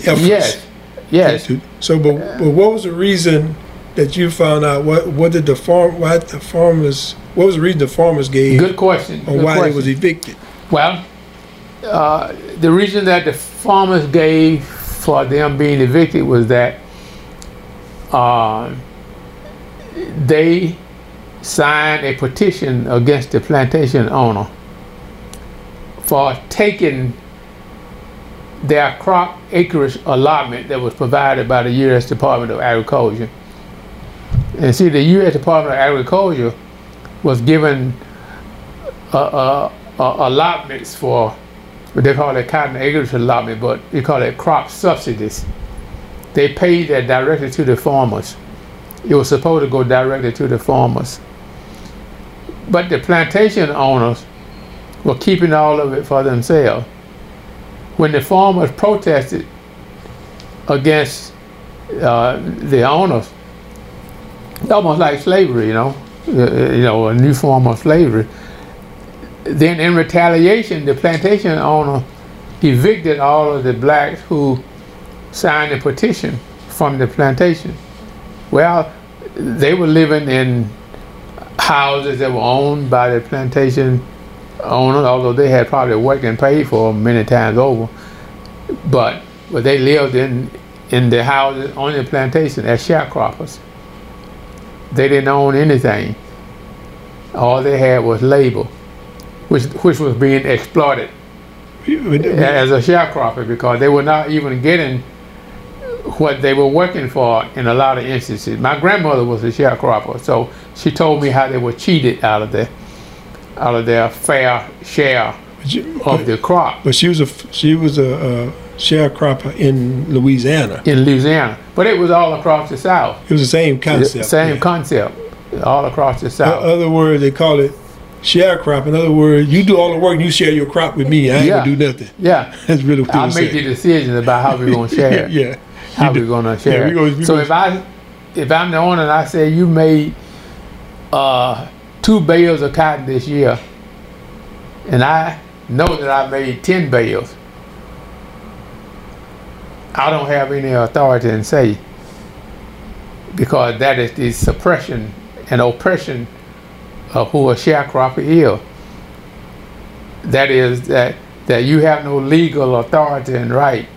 efforts? Yes, yes. So, but, but what was the reason that you found out? What what did the farm? Why the farmers? What was the reason the farmers gave? Good question. On good why question. they was evicted? Well, uh, the reason that the farmers gave for them being evicted was that uh, they signed a petition against the plantation owner for taking their crop acreage allotment that was provided by the U.S. Department of Agriculture. And see, the U.S. Department of Agriculture was given uh, uh, uh, allotments for what they call it cotton acreage allotment, but they call it crop subsidies. They paid that directly to the farmers. It was supposed to go directly to the farmers. But the plantation owners were keeping all of it for themselves. When the farmers protested against uh, the owners, almost like slavery, you know, uh, you know, a new form of slavery. Then in retaliation, the plantation owner evicted all of the blacks who signed the petition from the plantation. Well, they were living in houses that were owned by the plantation owners, although they had probably worked and paid for them many times over. But but they lived in in the houses on the plantation as sharecroppers. They didn't own anything. All they had was labor, which which was being exploited as a sharecropper because they were not even getting what they were working for in a lot of instances. My grandmother was a sharecropper, so she told me how they were cheated out of their out of their fair share of the crop. But she was a she was a, a sharecropper in Louisiana. In Louisiana, but it was all across the South. It was the same concept. Same yeah. concept, all across the South. In other words, they call it sharecrop. In other words, you do all the work and you share your crop with me. I ain't Yeah. gonna do nothing. yeah, That's really what I make the decisions about how we're gonna share. yeah. how we do. gonna share. we gonna- we so gonna- if I if I'm the owner and I say you made uh, two bales of cotton this year, and I know that I made ten bales, I don't have any authority and say because that is the suppression and oppression of who a sharecropper is. That is that that you have no legal authority and right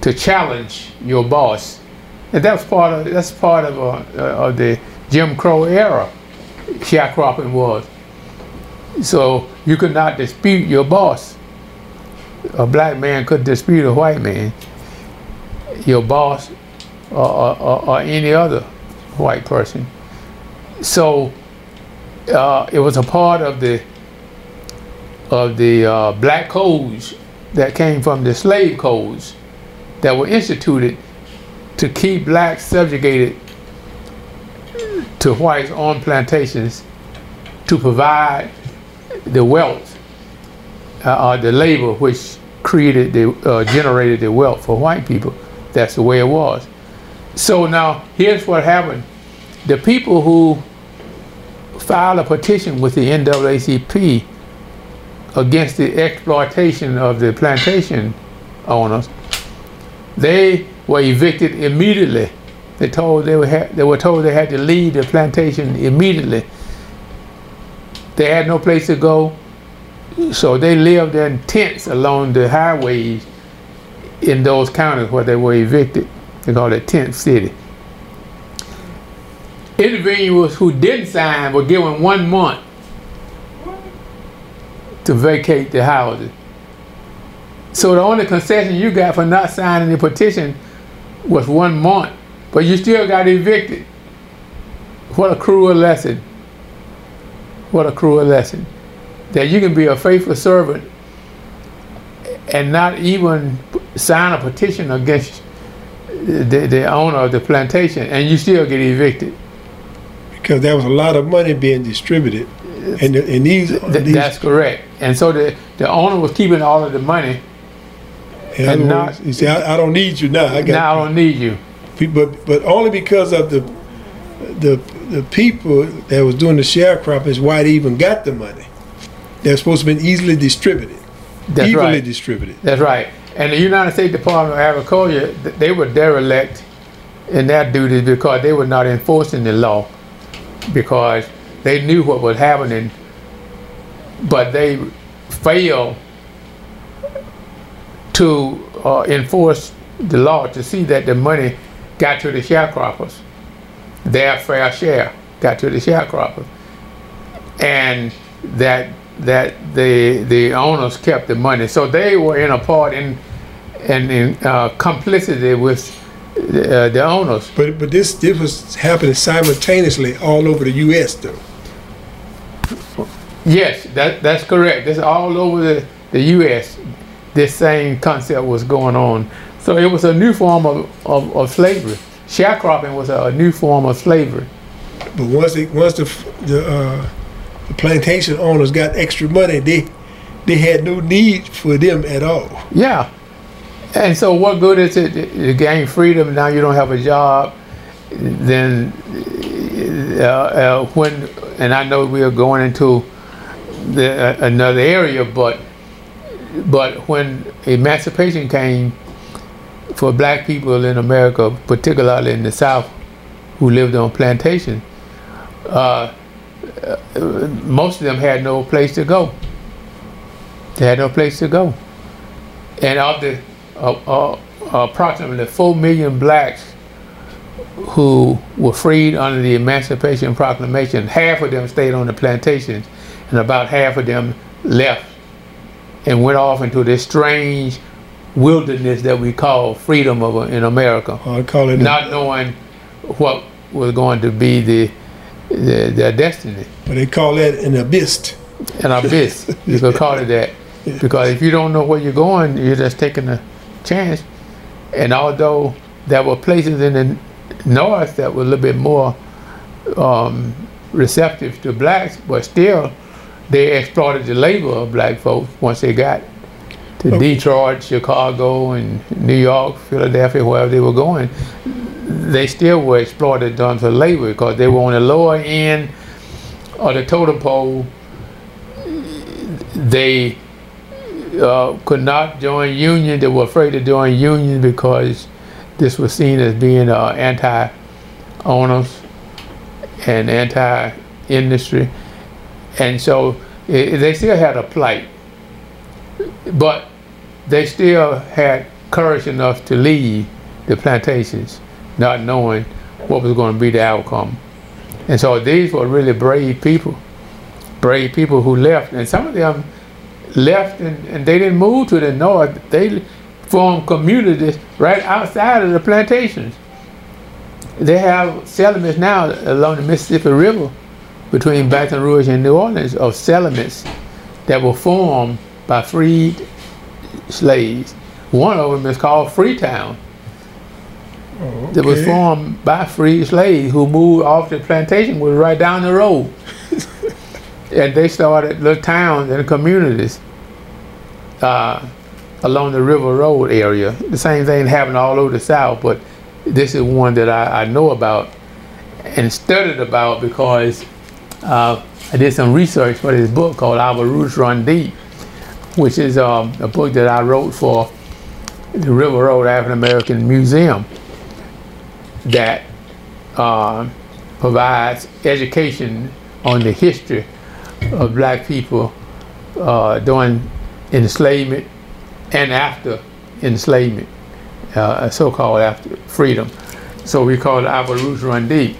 to challenge your boss, and that's part of that's part of uh, uh, of the Jim Crow era. Sharecropping was. So you could not dispute your boss. A black man could dispute a white man, your boss, or, or, or, any other white person. So uh, it was a part of the of the uh, black codes that came from the slave codes that were instituted to keep blacks subjugated to whites on plantations to provide the wealth uh, or the labor which created the uh, generated the wealth for white people. That's the way it was. So now here's what happened: the people who filed a petition with the NAACP against the exploitation of the plantation owners, they were evicted immediately. They told they were they were told they had to leave the plantation immediately. They had no place to go, so they lived in tents along the highways in those counties where they were evicted. They called it tent city. Individuals who didn't sign were given one month to vacate the houses. So the only concession you got for not signing the petition was one month, but you still got evicted. What a cruel lesson. What a cruel lesson. That you can be a faithful servant and not even sign a petition against the, the owner of the plantation and you still get evicted. Because there was a lot of money being distributed. And, the, and these, Th- these that's correct. And so the, the owner was keeping all of the money. other and not- you see, I, I don't need you now. I got Now I don't need you. but but only because of the the the people that was doing the sharecropping is why they even got the money. They're supposed to have been easily distributed, That's evenly right. distributed. That's right. And the United States Department of Agriculture, they were derelict in their duties because they were not enforcing the law because they knew what was happening, but they failed to uh, enforce the law to see that the money got to the sharecroppers. Their fair share got to the sharecroppers. And that that the the owners kept the money. So they were in a part in in, in uh, complicity with the, uh, the owners. But but this this was happening simultaneously all over the U.S. though. Yes, that that's correct. This all over the, the U.S. This same concept was going on. So it was a new form of, of, of slavery. Sharecropping was a, a new form of slavery. But once they, once the the, uh, the plantation owners got extra money, they they had no need for them at all. Yeah. And so what good is it to gain freedom now you don't have a job? Then uh, uh, when, and I know we are going into the, uh, another area, but but when emancipation came for black people in America, particularly in the South, who lived on plantations, uh, uh, most of them had no place to go. They had no place to go. And of the uh, uh, approximately 4 million blacks who were freed under the Emancipation Proclamation, half of them stayed on the plantations, and about half of them left and went off into this strange wilderness that we call freedom of, in America. Oh, I call it not knowing what was going to be the, the their destiny. But they call that an abyss. An abyss. you could call it that. Because if you don't know where you're going, you're just taking a chance. And although there were places in the north that were a little bit more um, receptive to blacks, but still they exploited the labor of black folks once they got to okay. Detroit, Chicago, and New York, Philadelphia, wherever they were going. They still were exploited done for labor because they were on the lower end of the totem pole. They uh, could not join union. They were afraid to join union because this was seen as being uh, anti-owners and anti-industry, and so it, they still had a plight, but they still had courage enough to leave the plantations, not knowing what was going to be the outcome. And so these were really brave people, brave people who left, and some of them left and, and they didn't move to the north. They formed communities right outside of the plantations. They have settlements now along the Mississippi River between Baton Rouge and New Orleans of settlements that were formed by freed slaves. One of them is called Freetown. Oh, okay. That was formed by free slaves who moved off the plantation was right down the road. And they started little towns and communities uh, along the River Road area. The same thing happened all over the South, but this is one that I, I know about and studied about because uh, I did some research for this book called Our Roots Run Deep, which is um, a book that I wrote for the River Road African American Museum that uh, provides education on the history of black people uh, during enslavement and after enslavement, uh, so-called after freedom. So we call it Deep.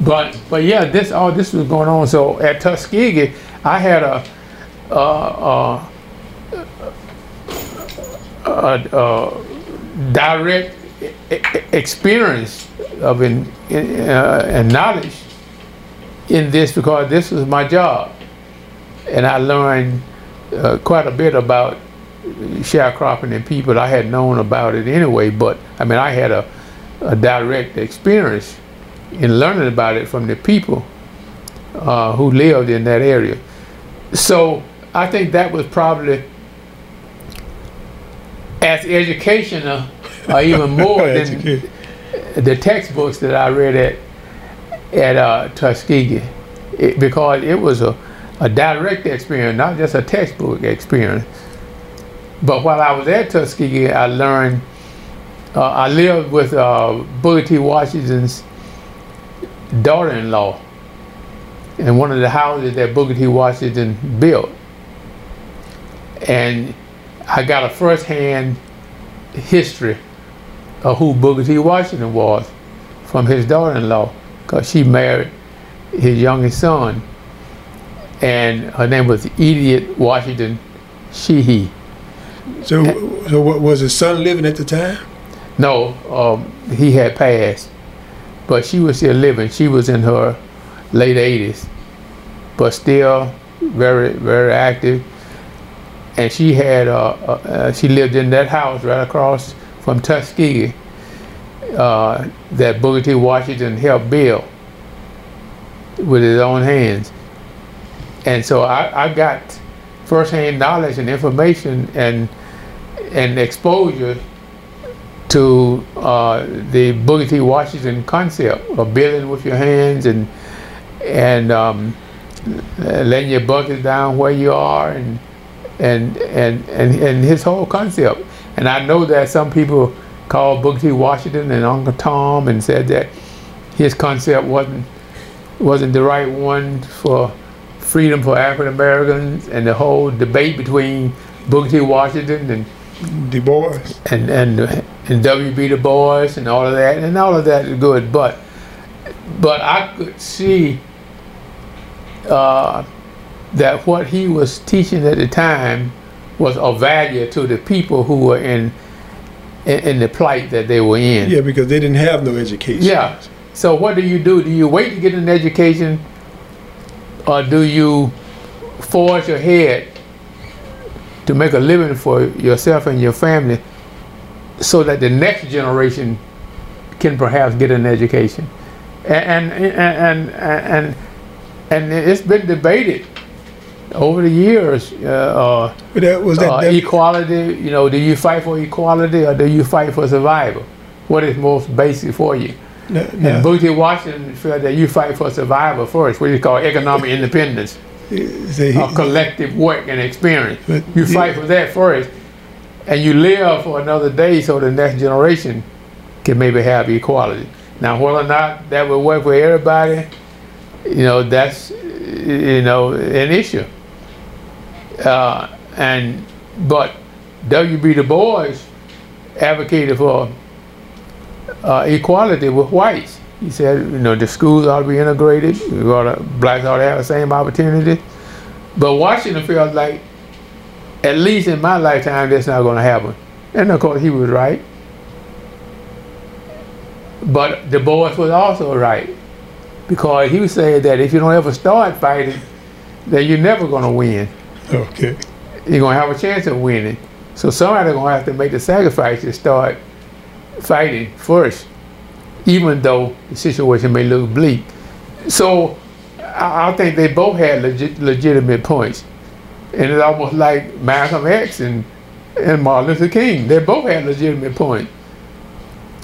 But but yeah, this all this was going on. So at Tuskegee, I had a, a, a, a direct experience of in, in uh, and knowledge in this because this was my job, and I learned uh, quite a bit about sharecropping and people. I had known about it anyway, but I mean I had a, a direct experience in learning about it from the people uh, who lived in that area. So I think that was probably as educational or even more than the textbooks that I read at at uh, Tuskegee, it, because it was a, a direct experience, not just a textbook experience. But while I was at Tuskegee, I learned. Uh, I lived with uh, Booker T. Washington's daughter-in-law in one of the houses that Booker T. Washington built. And I got a first-hand history of who Booker T. Washington was from his daughter-in-law because she married his youngest son and her name was Edith Washington Shehee. So, so what, was his son living at the time? No, um, he had passed but she was still living. She was in her late 80s, but still very, very active. And she had, uh, uh, uh, she lived in that house right across from Tuskegee uh, that Booker T. Washington helped build with his own hands. And so I, I got firsthand knowledge and information and and exposure to uh, the Booker T. Washington concept of building with your hands and and um, letting your bucket down where you are and and and and and his whole concept. And I know that some people called Booker T. Washington and Uncle Tom and said that his concept wasn't wasn't the right one for freedom for African Americans and the whole debate between Booker T. Washington and Du Bois. and and and W.B. Du Bois and all of that, and all of that is good. But but I could see uh, that what he was teaching at the time was of value to the people who were in in, in the plight that they were in. Yeah, because they didn't have no education. Yeah. So what do you do? Do you wait to get an education, or do you forge ahead to make a living for yourself and your family, so that the next generation can perhaps get an education? And and and and and, and it's been debated over the years. Uh, uh, that was that, uh, that- equality, you know, do you fight for equality or do you fight for survival? What is most basic for you? that- And yeah. Booker Washington felt that you fight for survival first, what is called economic independence, he- or collective work and experience. But You fight for that first, and you live for another day so the next generation can maybe have equality. Now, whether or not that will work for everybody, you know, that's you know an issue. Uh, and but W.B. Du Bois advocated for uh, equality with whites. He said, you know, the schools ought to be integrated. We ought to, blacks ought to have the same opportunity. But Washington felt like, at least in my lifetime, that's not going to happen. And of course, he was right. But Du Bois was also right because he was saying that if you don't ever start fighting, then you're never going to win. Okay. You're going to have a chance of winning. So somebody's going to have to make the sacrifice to start fighting first, even though the situation may look bleak. So I, think they both had legit, legitimate points. And it's almost like Malcolm X and, and Martin Luther King. They both had legitimate points.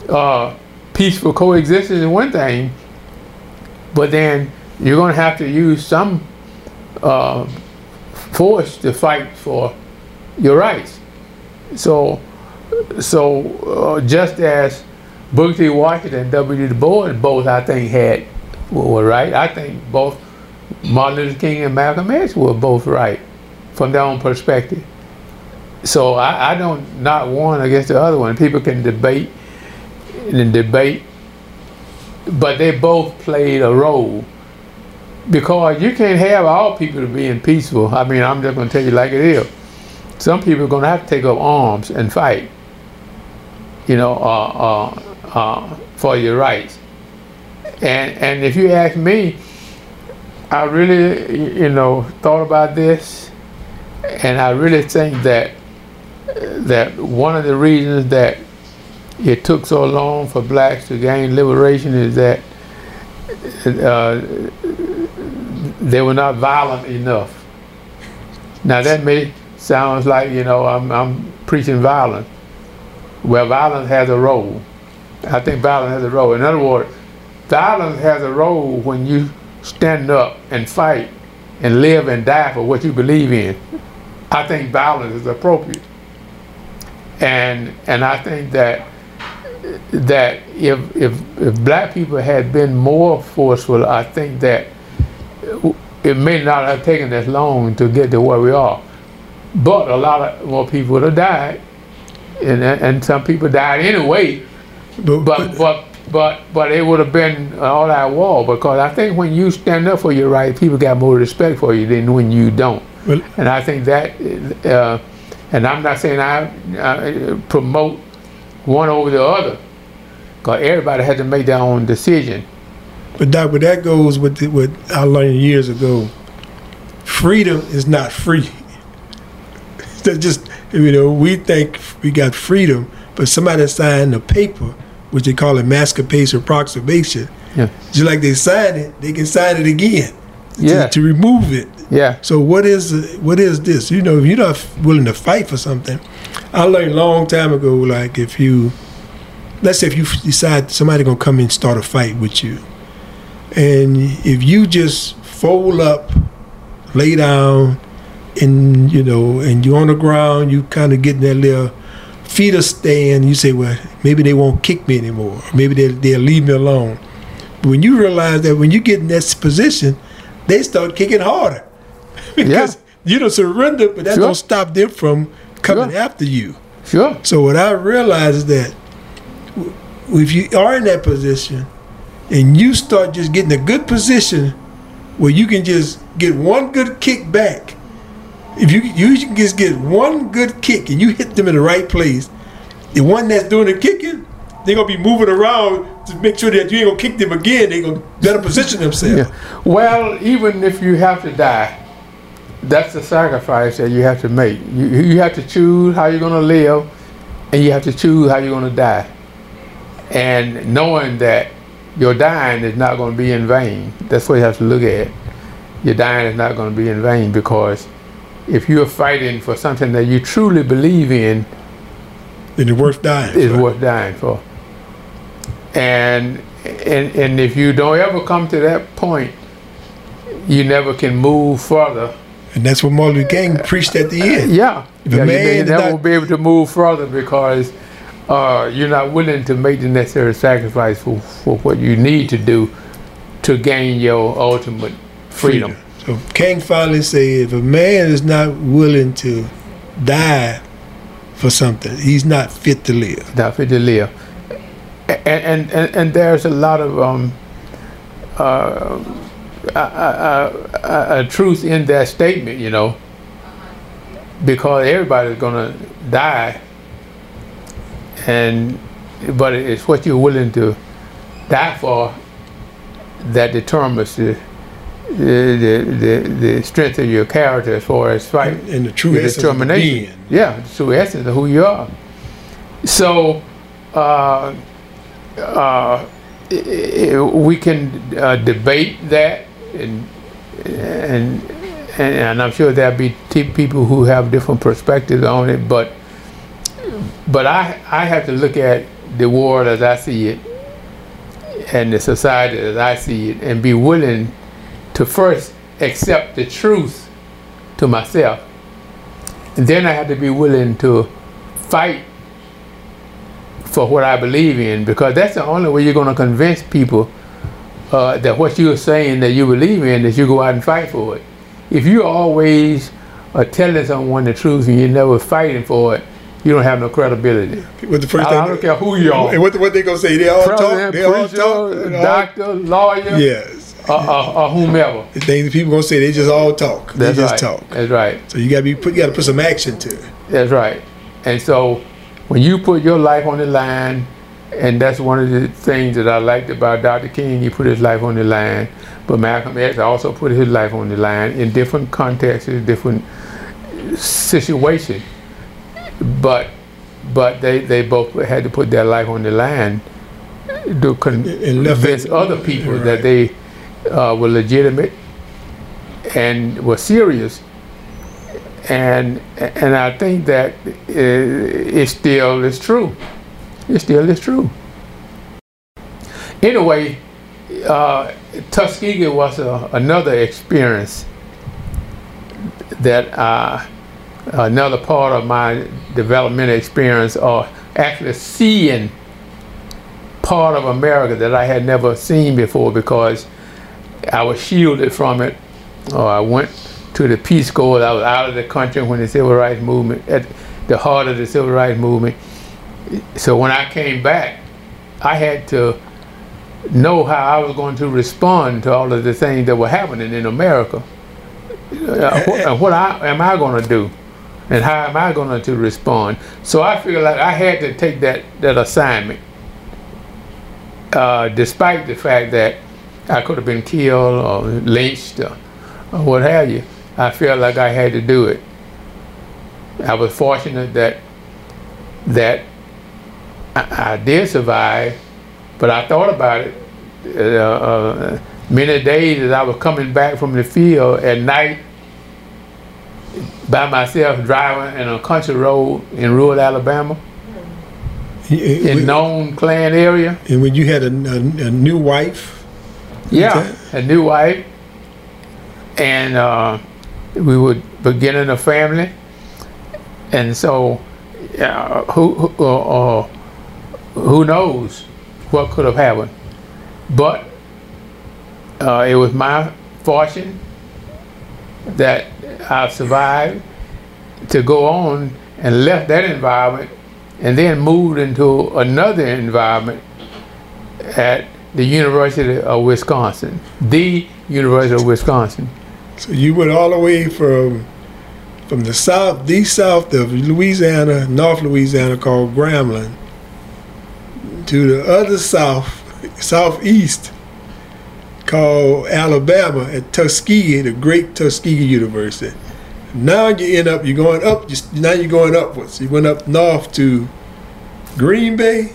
Uh, peaceful coexistence is one thing, but then you're going to have to use some uh, force to fight for your rights. So, so uh, just as Booker T. Washington and W. Du Bois both, I think, had were right. I think both Martin Luther King and Malcolm X were both right from their own perspective. So I, I don't not one against the other one. People can debate and debate, but they both played a role because you can't have all people being peaceful. I mean, I'm just going to tell you like it is. Some people are going to have to take up arms and fight, you know, uh, uh, uh, for your rights. And and if you ask me, I really, you know, thought about this, and I really think that that one of the reasons that it took so long for blacks to gain liberation is that uh, they were not violent enough. Now that may sounds like you know I'm, I'm preaching violence. Well, violence has a role. I think violence has a role. In other words, violence has a role when you stand up and fight and live and die for what you believe in. I think violence is appropriate. And and I think that that if if if black people had been more forceful, I think that it may not have taken as long to get to where we are. But a lot of more people would have died, and and some people died anyway. But, But but but but it would have been all that war because I think when you stand up for your right, people got more respect for you than when you don't. Well- and I think that, uh, and I'm not saying I, I promote one over the other, because everybody has to make their own decision. But Doc, but that goes with the, what I learned years ago. Freedom is not free. That just you know we think we got freedom, but somebody signed a paper, which they call emancipation proclamation. Yeah. Just like they signed it, they can sign it again. to- Yeah. To, remove it. Yeah. So what is what is this? You know, if you're not willing to fight for something, I learned a long time ago. Like if you, let's say if you decide somebody gonna come and start a fight with you, and if you just fold up, lay down, and you know, and you're on the ground, you kind of get that little feet are stand. You say, well, maybe they won't kick me anymore. Or maybe they'll, they'll leave me alone. But when you realize that when you get in that position, they start kicking harder. because you don't surrender, but that Sure. don't stop them from coming Sure. after you. Sure. So what I realize is that if you are in that position and you start just getting a good position where you can just get one good kick back, if you you can just get one good kick and you hit them in the right place, the one that's doing the kicking, they're gonna be moving around to make sure that you ain't gonna kick them again. They're gonna better position themselves. Yeah. Well, even if you have to die, that's the sacrifice that you have to make. You, you have to choose how you're to live, and you have to choose how you're to die. And knowing that your dying is not going to be in vain. That's what you have to look at. Your dying is not going to be in vain because if you're fighting for something that you truly believe in, Then it's worth dying. for. worth dying for. And, and and if you don't ever come to that point, you never can move further. And that's what Martin Luther King preached at the end. Yeah, If yeah you, man may- you is never not- will be able to move further because uh, you're not willing to make the necessary sacrifice for, for what you need to do to gain your ultimate freedom. So King finally said, if a man is not willing to die for something, he's not fit to live. not fit to live. And, and, and, there's a lot of um, uh, a, a, a, a truth in that statement, you know, because everybody's going to die, and but it's what you're willing to die for that determines the the, the, the strength of your character as far as fight And the true essence of determination. being. Yeah, the true essence of who you are. So, uh, uh, we can uh, debate that, and, and and and I'm sure there'll be people who have different perspectives on it, but but I I have to look at the world as I see it, and the society as I see it, and be willing to first accept the truth to myself. And then I have to be willing to fight for what I believe in because that's the only way you're going to convince people uh, that what you're saying that you believe in is you go out and fight for it. If you always are telling someone the truth and you're never fighting for it, you don't have no credibility. What the first I, thing I don't care who you are. And what, what they gonna say? They all talk. President, They all talk. and all- doctor, lawyer, Yes. or, or, or whomever. The things people gonna say, they just all talk. That's they just right. talk. That's right. So you gotta be put. You gotta put some action to it. That's right. And so when you put your life on the line, and that's one of the things that I liked about Dr. King, he put his life on the line. But Malcolm X also put his life on the line in different contexts, different situations. But but they, they both had to put their life on the line to convince it- other people right. that they uh, were legitimate and were serious and and I think that uh, it still is true. It still is true. Anyway, uh, Tuskegee was a, another experience that uh, another part of my developmental experience, or actually seeing part of America that I had never seen before because I was shielded from it. Or I went to the Peace Corps. I was out of the country when the Civil Rights Movement, at the heart of the Civil Rights Movement. So when I came back, I had to know how I was going to respond to all of the things that were happening in America. Uh, what, and what I, am I going to do? And how am I going to respond? So I feel like I had to take that, that assignment, uh, despite the fact that I could have been killed or lynched or, or what have you. I felt like I had to do it. I was fortunate that that I, I did survive, but I thought about it uh, uh, many days as I was coming back from the field at night by myself driving in a country road in rural Alabama in known Klan area. And when you had a, a, a new wife, Yeah, a new wife, and uh, we were beginning a family, and so uh, who who, uh, uh, who knows what could have happened, but uh, it was my fortune that I've survived to go on and left that environment and then moved into another environment at the University of Wisconsin, the University of Wisconsin. So you went all the way from from the south, the south of Louisiana, North Louisiana, called Grambling, to the other south, southeast, called Alabama at Tuskegee, the great Tuskegee University. Now you end up, you're going up, just, now you're going upwards. You went up north to Green Bay,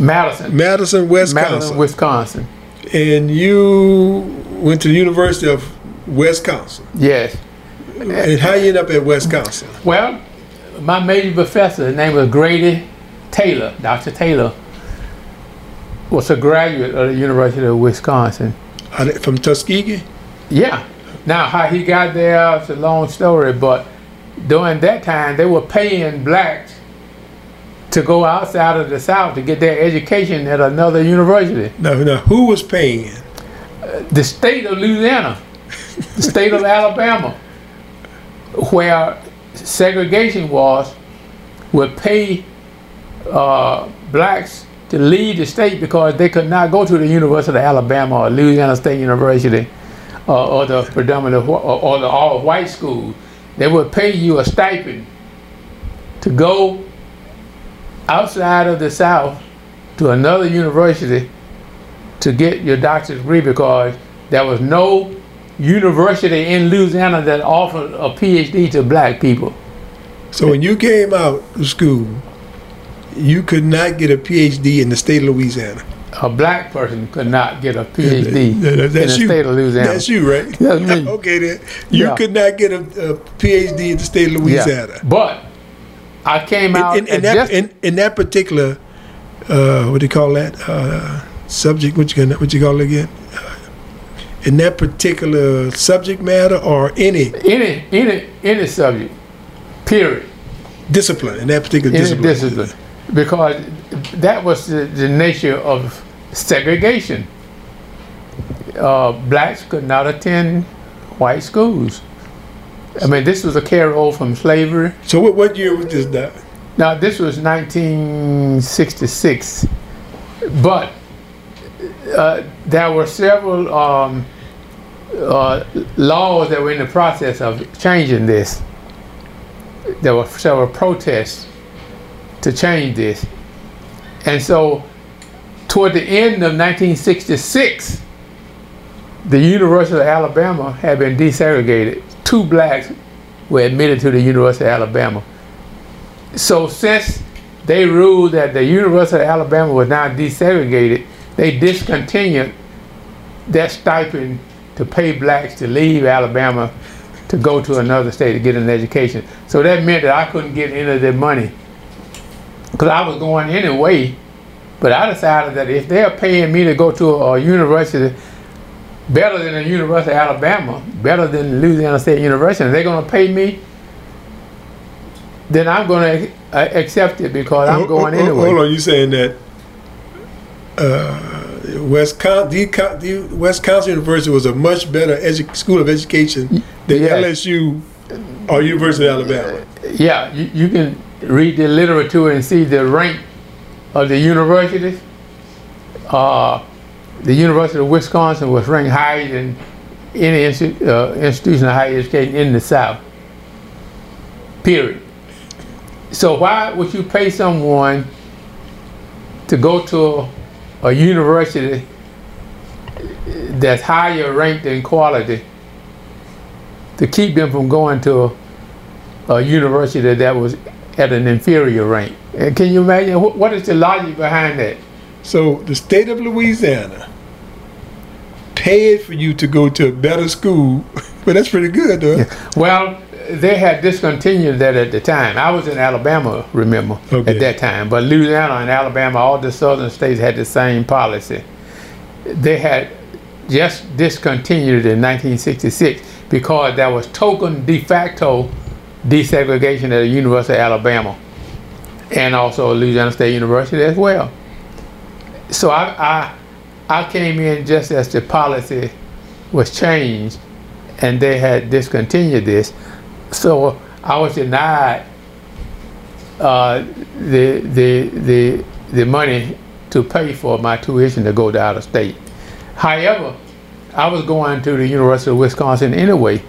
Madison, Madison, Wisconsin. Madison, Wisconsin. and you went to the University of Wisconsin. Yes. And how you end up at Wisconsin? Well, my major professor, his name was Grady Taylor, Dr. Taylor, was a graduate of the University of Wisconsin. From Tuskegee? Yeah. Now, how he got there, it's a long story, but during that time, they were paying blacks to go outside of the South to get their education at another university. No, no. Who was paying? The state of Louisiana, the state of Alabama, where segregation was, would pay uh, blacks to leave the state because they could not go to the University of Alabama or Louisiana State University uh, or the predominant or, or the all white school. They would pay you a stipend to go outside of the South to another university to get your doctorate degree because there was no university in Louisiana that offered a PhD to black people. So when you came out of school, you could not get a PhD in the state of Louisiana. A black person could not get a PhD That- that- in the you. state of Louisiana. That's you, right? That's me. okay, then. You Yeah. could not get a, a PhD in the state of Louisiana. Yeah. But I came out In, in, in that, in, in that particular, uh, what do you call that uh, subject? What you what you call it again? Uh, in that particular subject matter or any any any any subject, period. discipline in that particular Any discipline. discipline, because that was the, the nature of segregation. Uh, blacks could not attend white schools. I mean, this was a carryover from slavery. So what, what year was this done? Now, this was 1966, but uh, there were several um, uh, laws that were in the process of changing this. There were several protests to change this. And so, toward the end of 1966, the University of Alabama had been desegregated. Two blacks were admitted to the University of Alabama. So since they ruled that the University of Alabama was now desegregated, they discontinued that stipend to pay blacks to leave Alabama to go to another state to get an education. So that meant that I couldn't get any of their money because I was going anyway. But I decided that if they're paying me to go to a, university better than the University of Alabama, better than Louisiana State University, and they're going to pay me, then I'm going to uh, accept it because I'm going hold- anyway. Hold on, you saying that uh, Wisconsin, the, Co- the Wisconsin University was a much better school of education than Yes. LSU or University of Alabama. Yeah, you, you can read the literature and see the rank of the universities. Uh, the University of Wisconsin was ranked higher than any insti- uh, institution of higher education in the South. Period. So why would you pay someone to go to a, a university that's higher ranked in quality to keep them from going to a, a university that was at an inferior rank? And can you imagine wh- what is the logic behind that? So the state of Louisiana paid for you to go to a better school, but that's pretty good, though. Well, they had discontinued that at the time. I was in Alabama, remember, Okay. at that time. But Louisiana and Alabama, all the southern states had the same policy. They had just discontinued it in 1966 because there was token de facto desegregation at the University of Alabama and also Louisiana State University as well. So I, I, I came in just as the policy was changed and they had discontinued this. So I was denied uh, the, the, the, the money to pay for my tuition to go to out of state. However, I was going to the University of Wisconsin anyway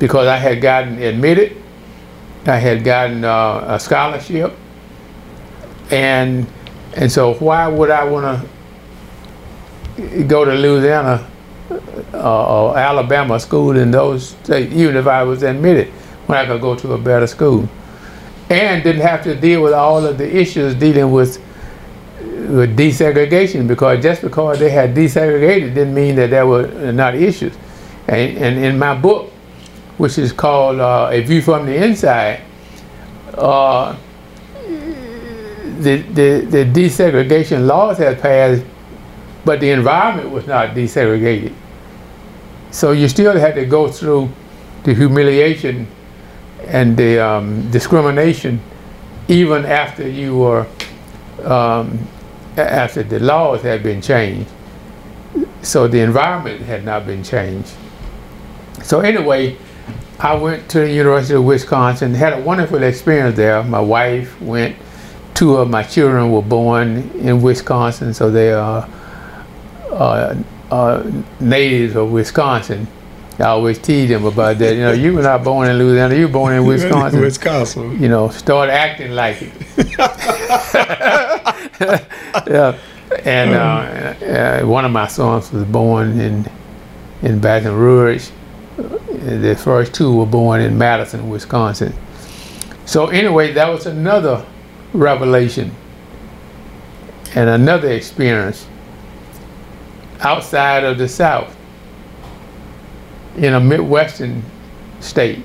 because I had gotten admitted, I had gotten uh, a scholarship, and and so why would I want to go to Louisiana uh, or Alabama school in those states, even if I was admitted, when I could go to a better school, and didn't have to deal with all of the issues dealing with with desegregation because just because they had desegregated didn't mean that there were not issues. And, and in my book, which is called uh, A View from the Inside, uh, the, the, the desegregation laws had passed, but the environment was not desegregated. So you still had to go through the humiliation and the um, discrimination even after you were um, after the laws had been changed. So the environment had not been changed. So anyway, I went to the University of Wisconsin, had a wonderful experience there. My wife went, two of my children were born in Wisconsin, so they are uh, uh, natives of Wisconsin. I always tease them about that. You know, you were not born in Louisiana, you were born in Wisconsin. Wisconsin. You know, start acting like it. yeah. And uh, uh, one of my sons was born in in Baton Rouge. The first two were born in Madison, Wisconsin. So anyway, that was another revelation and another experience outside of the South in a Midwestern state.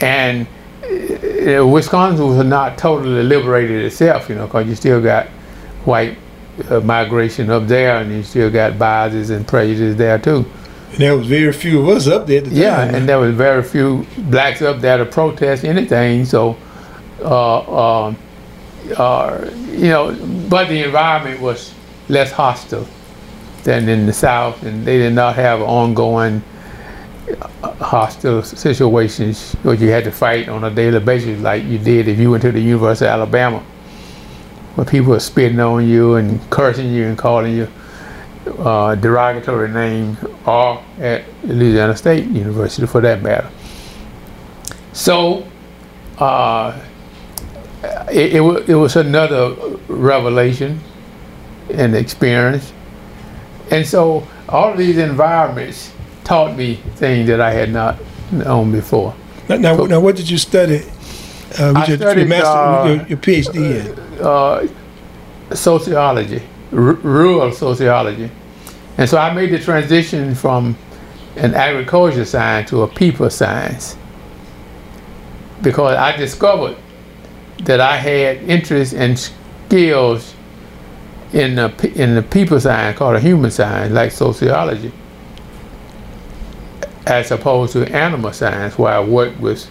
And uh, Wisconsin was not totally liberated itself, you know, because you still got white uh, migration up there and you still got biases and prejudices there too. And there was very few of us up there at the Yeah, time. and there was very few blacks up there to protest anything. So, uh, um, uh, you know, but the environment was less hostile than in the South, and they did not have ongoing uh, hostile situations where you had to fight on a daily basis like you did if you went to the University of Alabama, where people were spitting on you and cursing you and calling you uh, derogatory name or at Louisiana State University for that matter. So, uh, it, it, wa- it was another revelation and experience. And so, all of these environments taught me things that I had not known before. Now, now, now what did you study? Uh, I your, studied, your, master, uh, your, your PhD in? uh, sociology, rural sociology. And so I made the transition from an agriculture science to a people science because I discovered that I had interest and skills in the, in the people science called a human science, like sociology, as opposed to animal science, where I worked with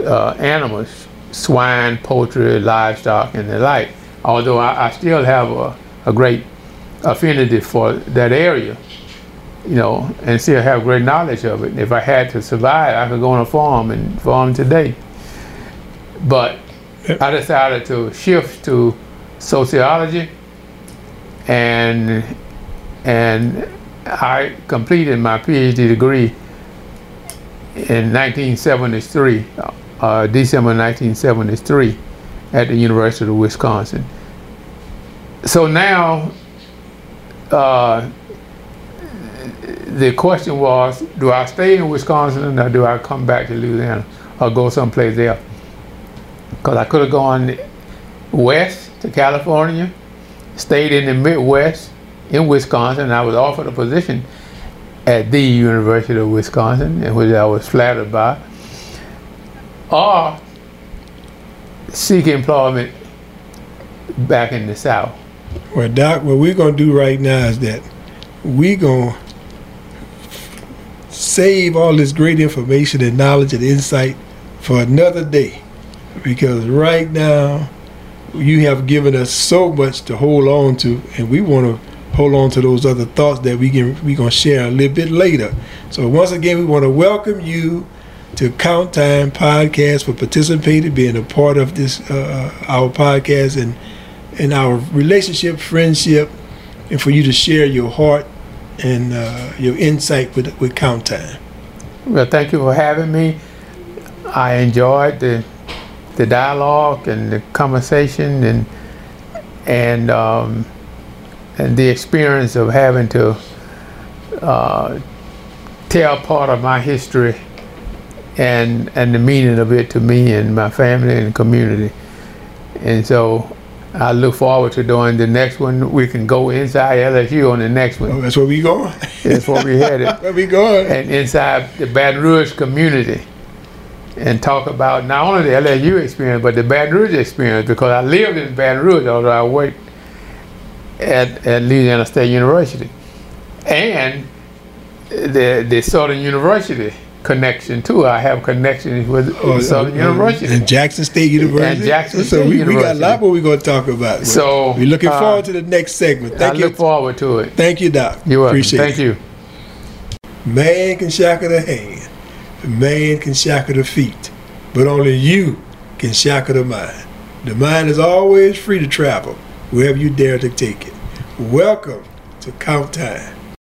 uh, animals, swine, poultry, livestock, and the like. Although I, I still have a, a great affinity for that area, you know, and still have great knowledge of it. If I had to survive, I could go on a farm and farm today. But I decided to shift to sociology, and and I completed my PhD degree in 1973, uh, December 1973, at the University of Wisconsin. So now, uh, the question was, do I stay in Wisconsin or do I come back to Louisiana or go someplace else? Because I could have gone west to California, stayed in the Midwest in Wisconsin, and I was offered a position at the University of Wisconsin, which I was flattered by, or seek employment back in the South. Well, Doc, what we're going to do right now is that we're going to save all this great information and knowledge and insight for another day. Because right now, you have given us so much to hold on to, and we want to hold on to those other thoughts that we can we gonna share a little bit later. So once again, we want to welcome you to Count Time Podcast for participating, being a part of this uh, our podcast and and our relationship, friendship, and for you to share your heart and uh, your insight with with Count Time. Well, thank you for having me. I enjoyed the the dialogue and the conversation and and um, and the experience of having to uh, tell part of my history and and the meaning of it to me and my family and community. And so I look forward to doing the next one. We can go inside LSU on the next one. Oh, that's where we going. That's where we headed. where we going? And inside the Baton Rouge community and talk about not only the LSU experience, but the Baton Rouge experience because I lived in Baton Rouge, although I worked at, at Louisiana State University. And the, the Southern University connection too. I have connections with Oh, Southern uh, uh, University. and Jackson State University. Jackson so State we, we got a lot more we're going to talk about. So, we're looking uh, forward to the next segment. I Thank you. look forward to it. Thank you, Doc. You're welcome. Appreciate Thank it. you. Man can shackle the hand, man can shackle the feet, but only you can shackle the mind. The mind is always free to travel wherever you dare to take it. Welcome to Count Time.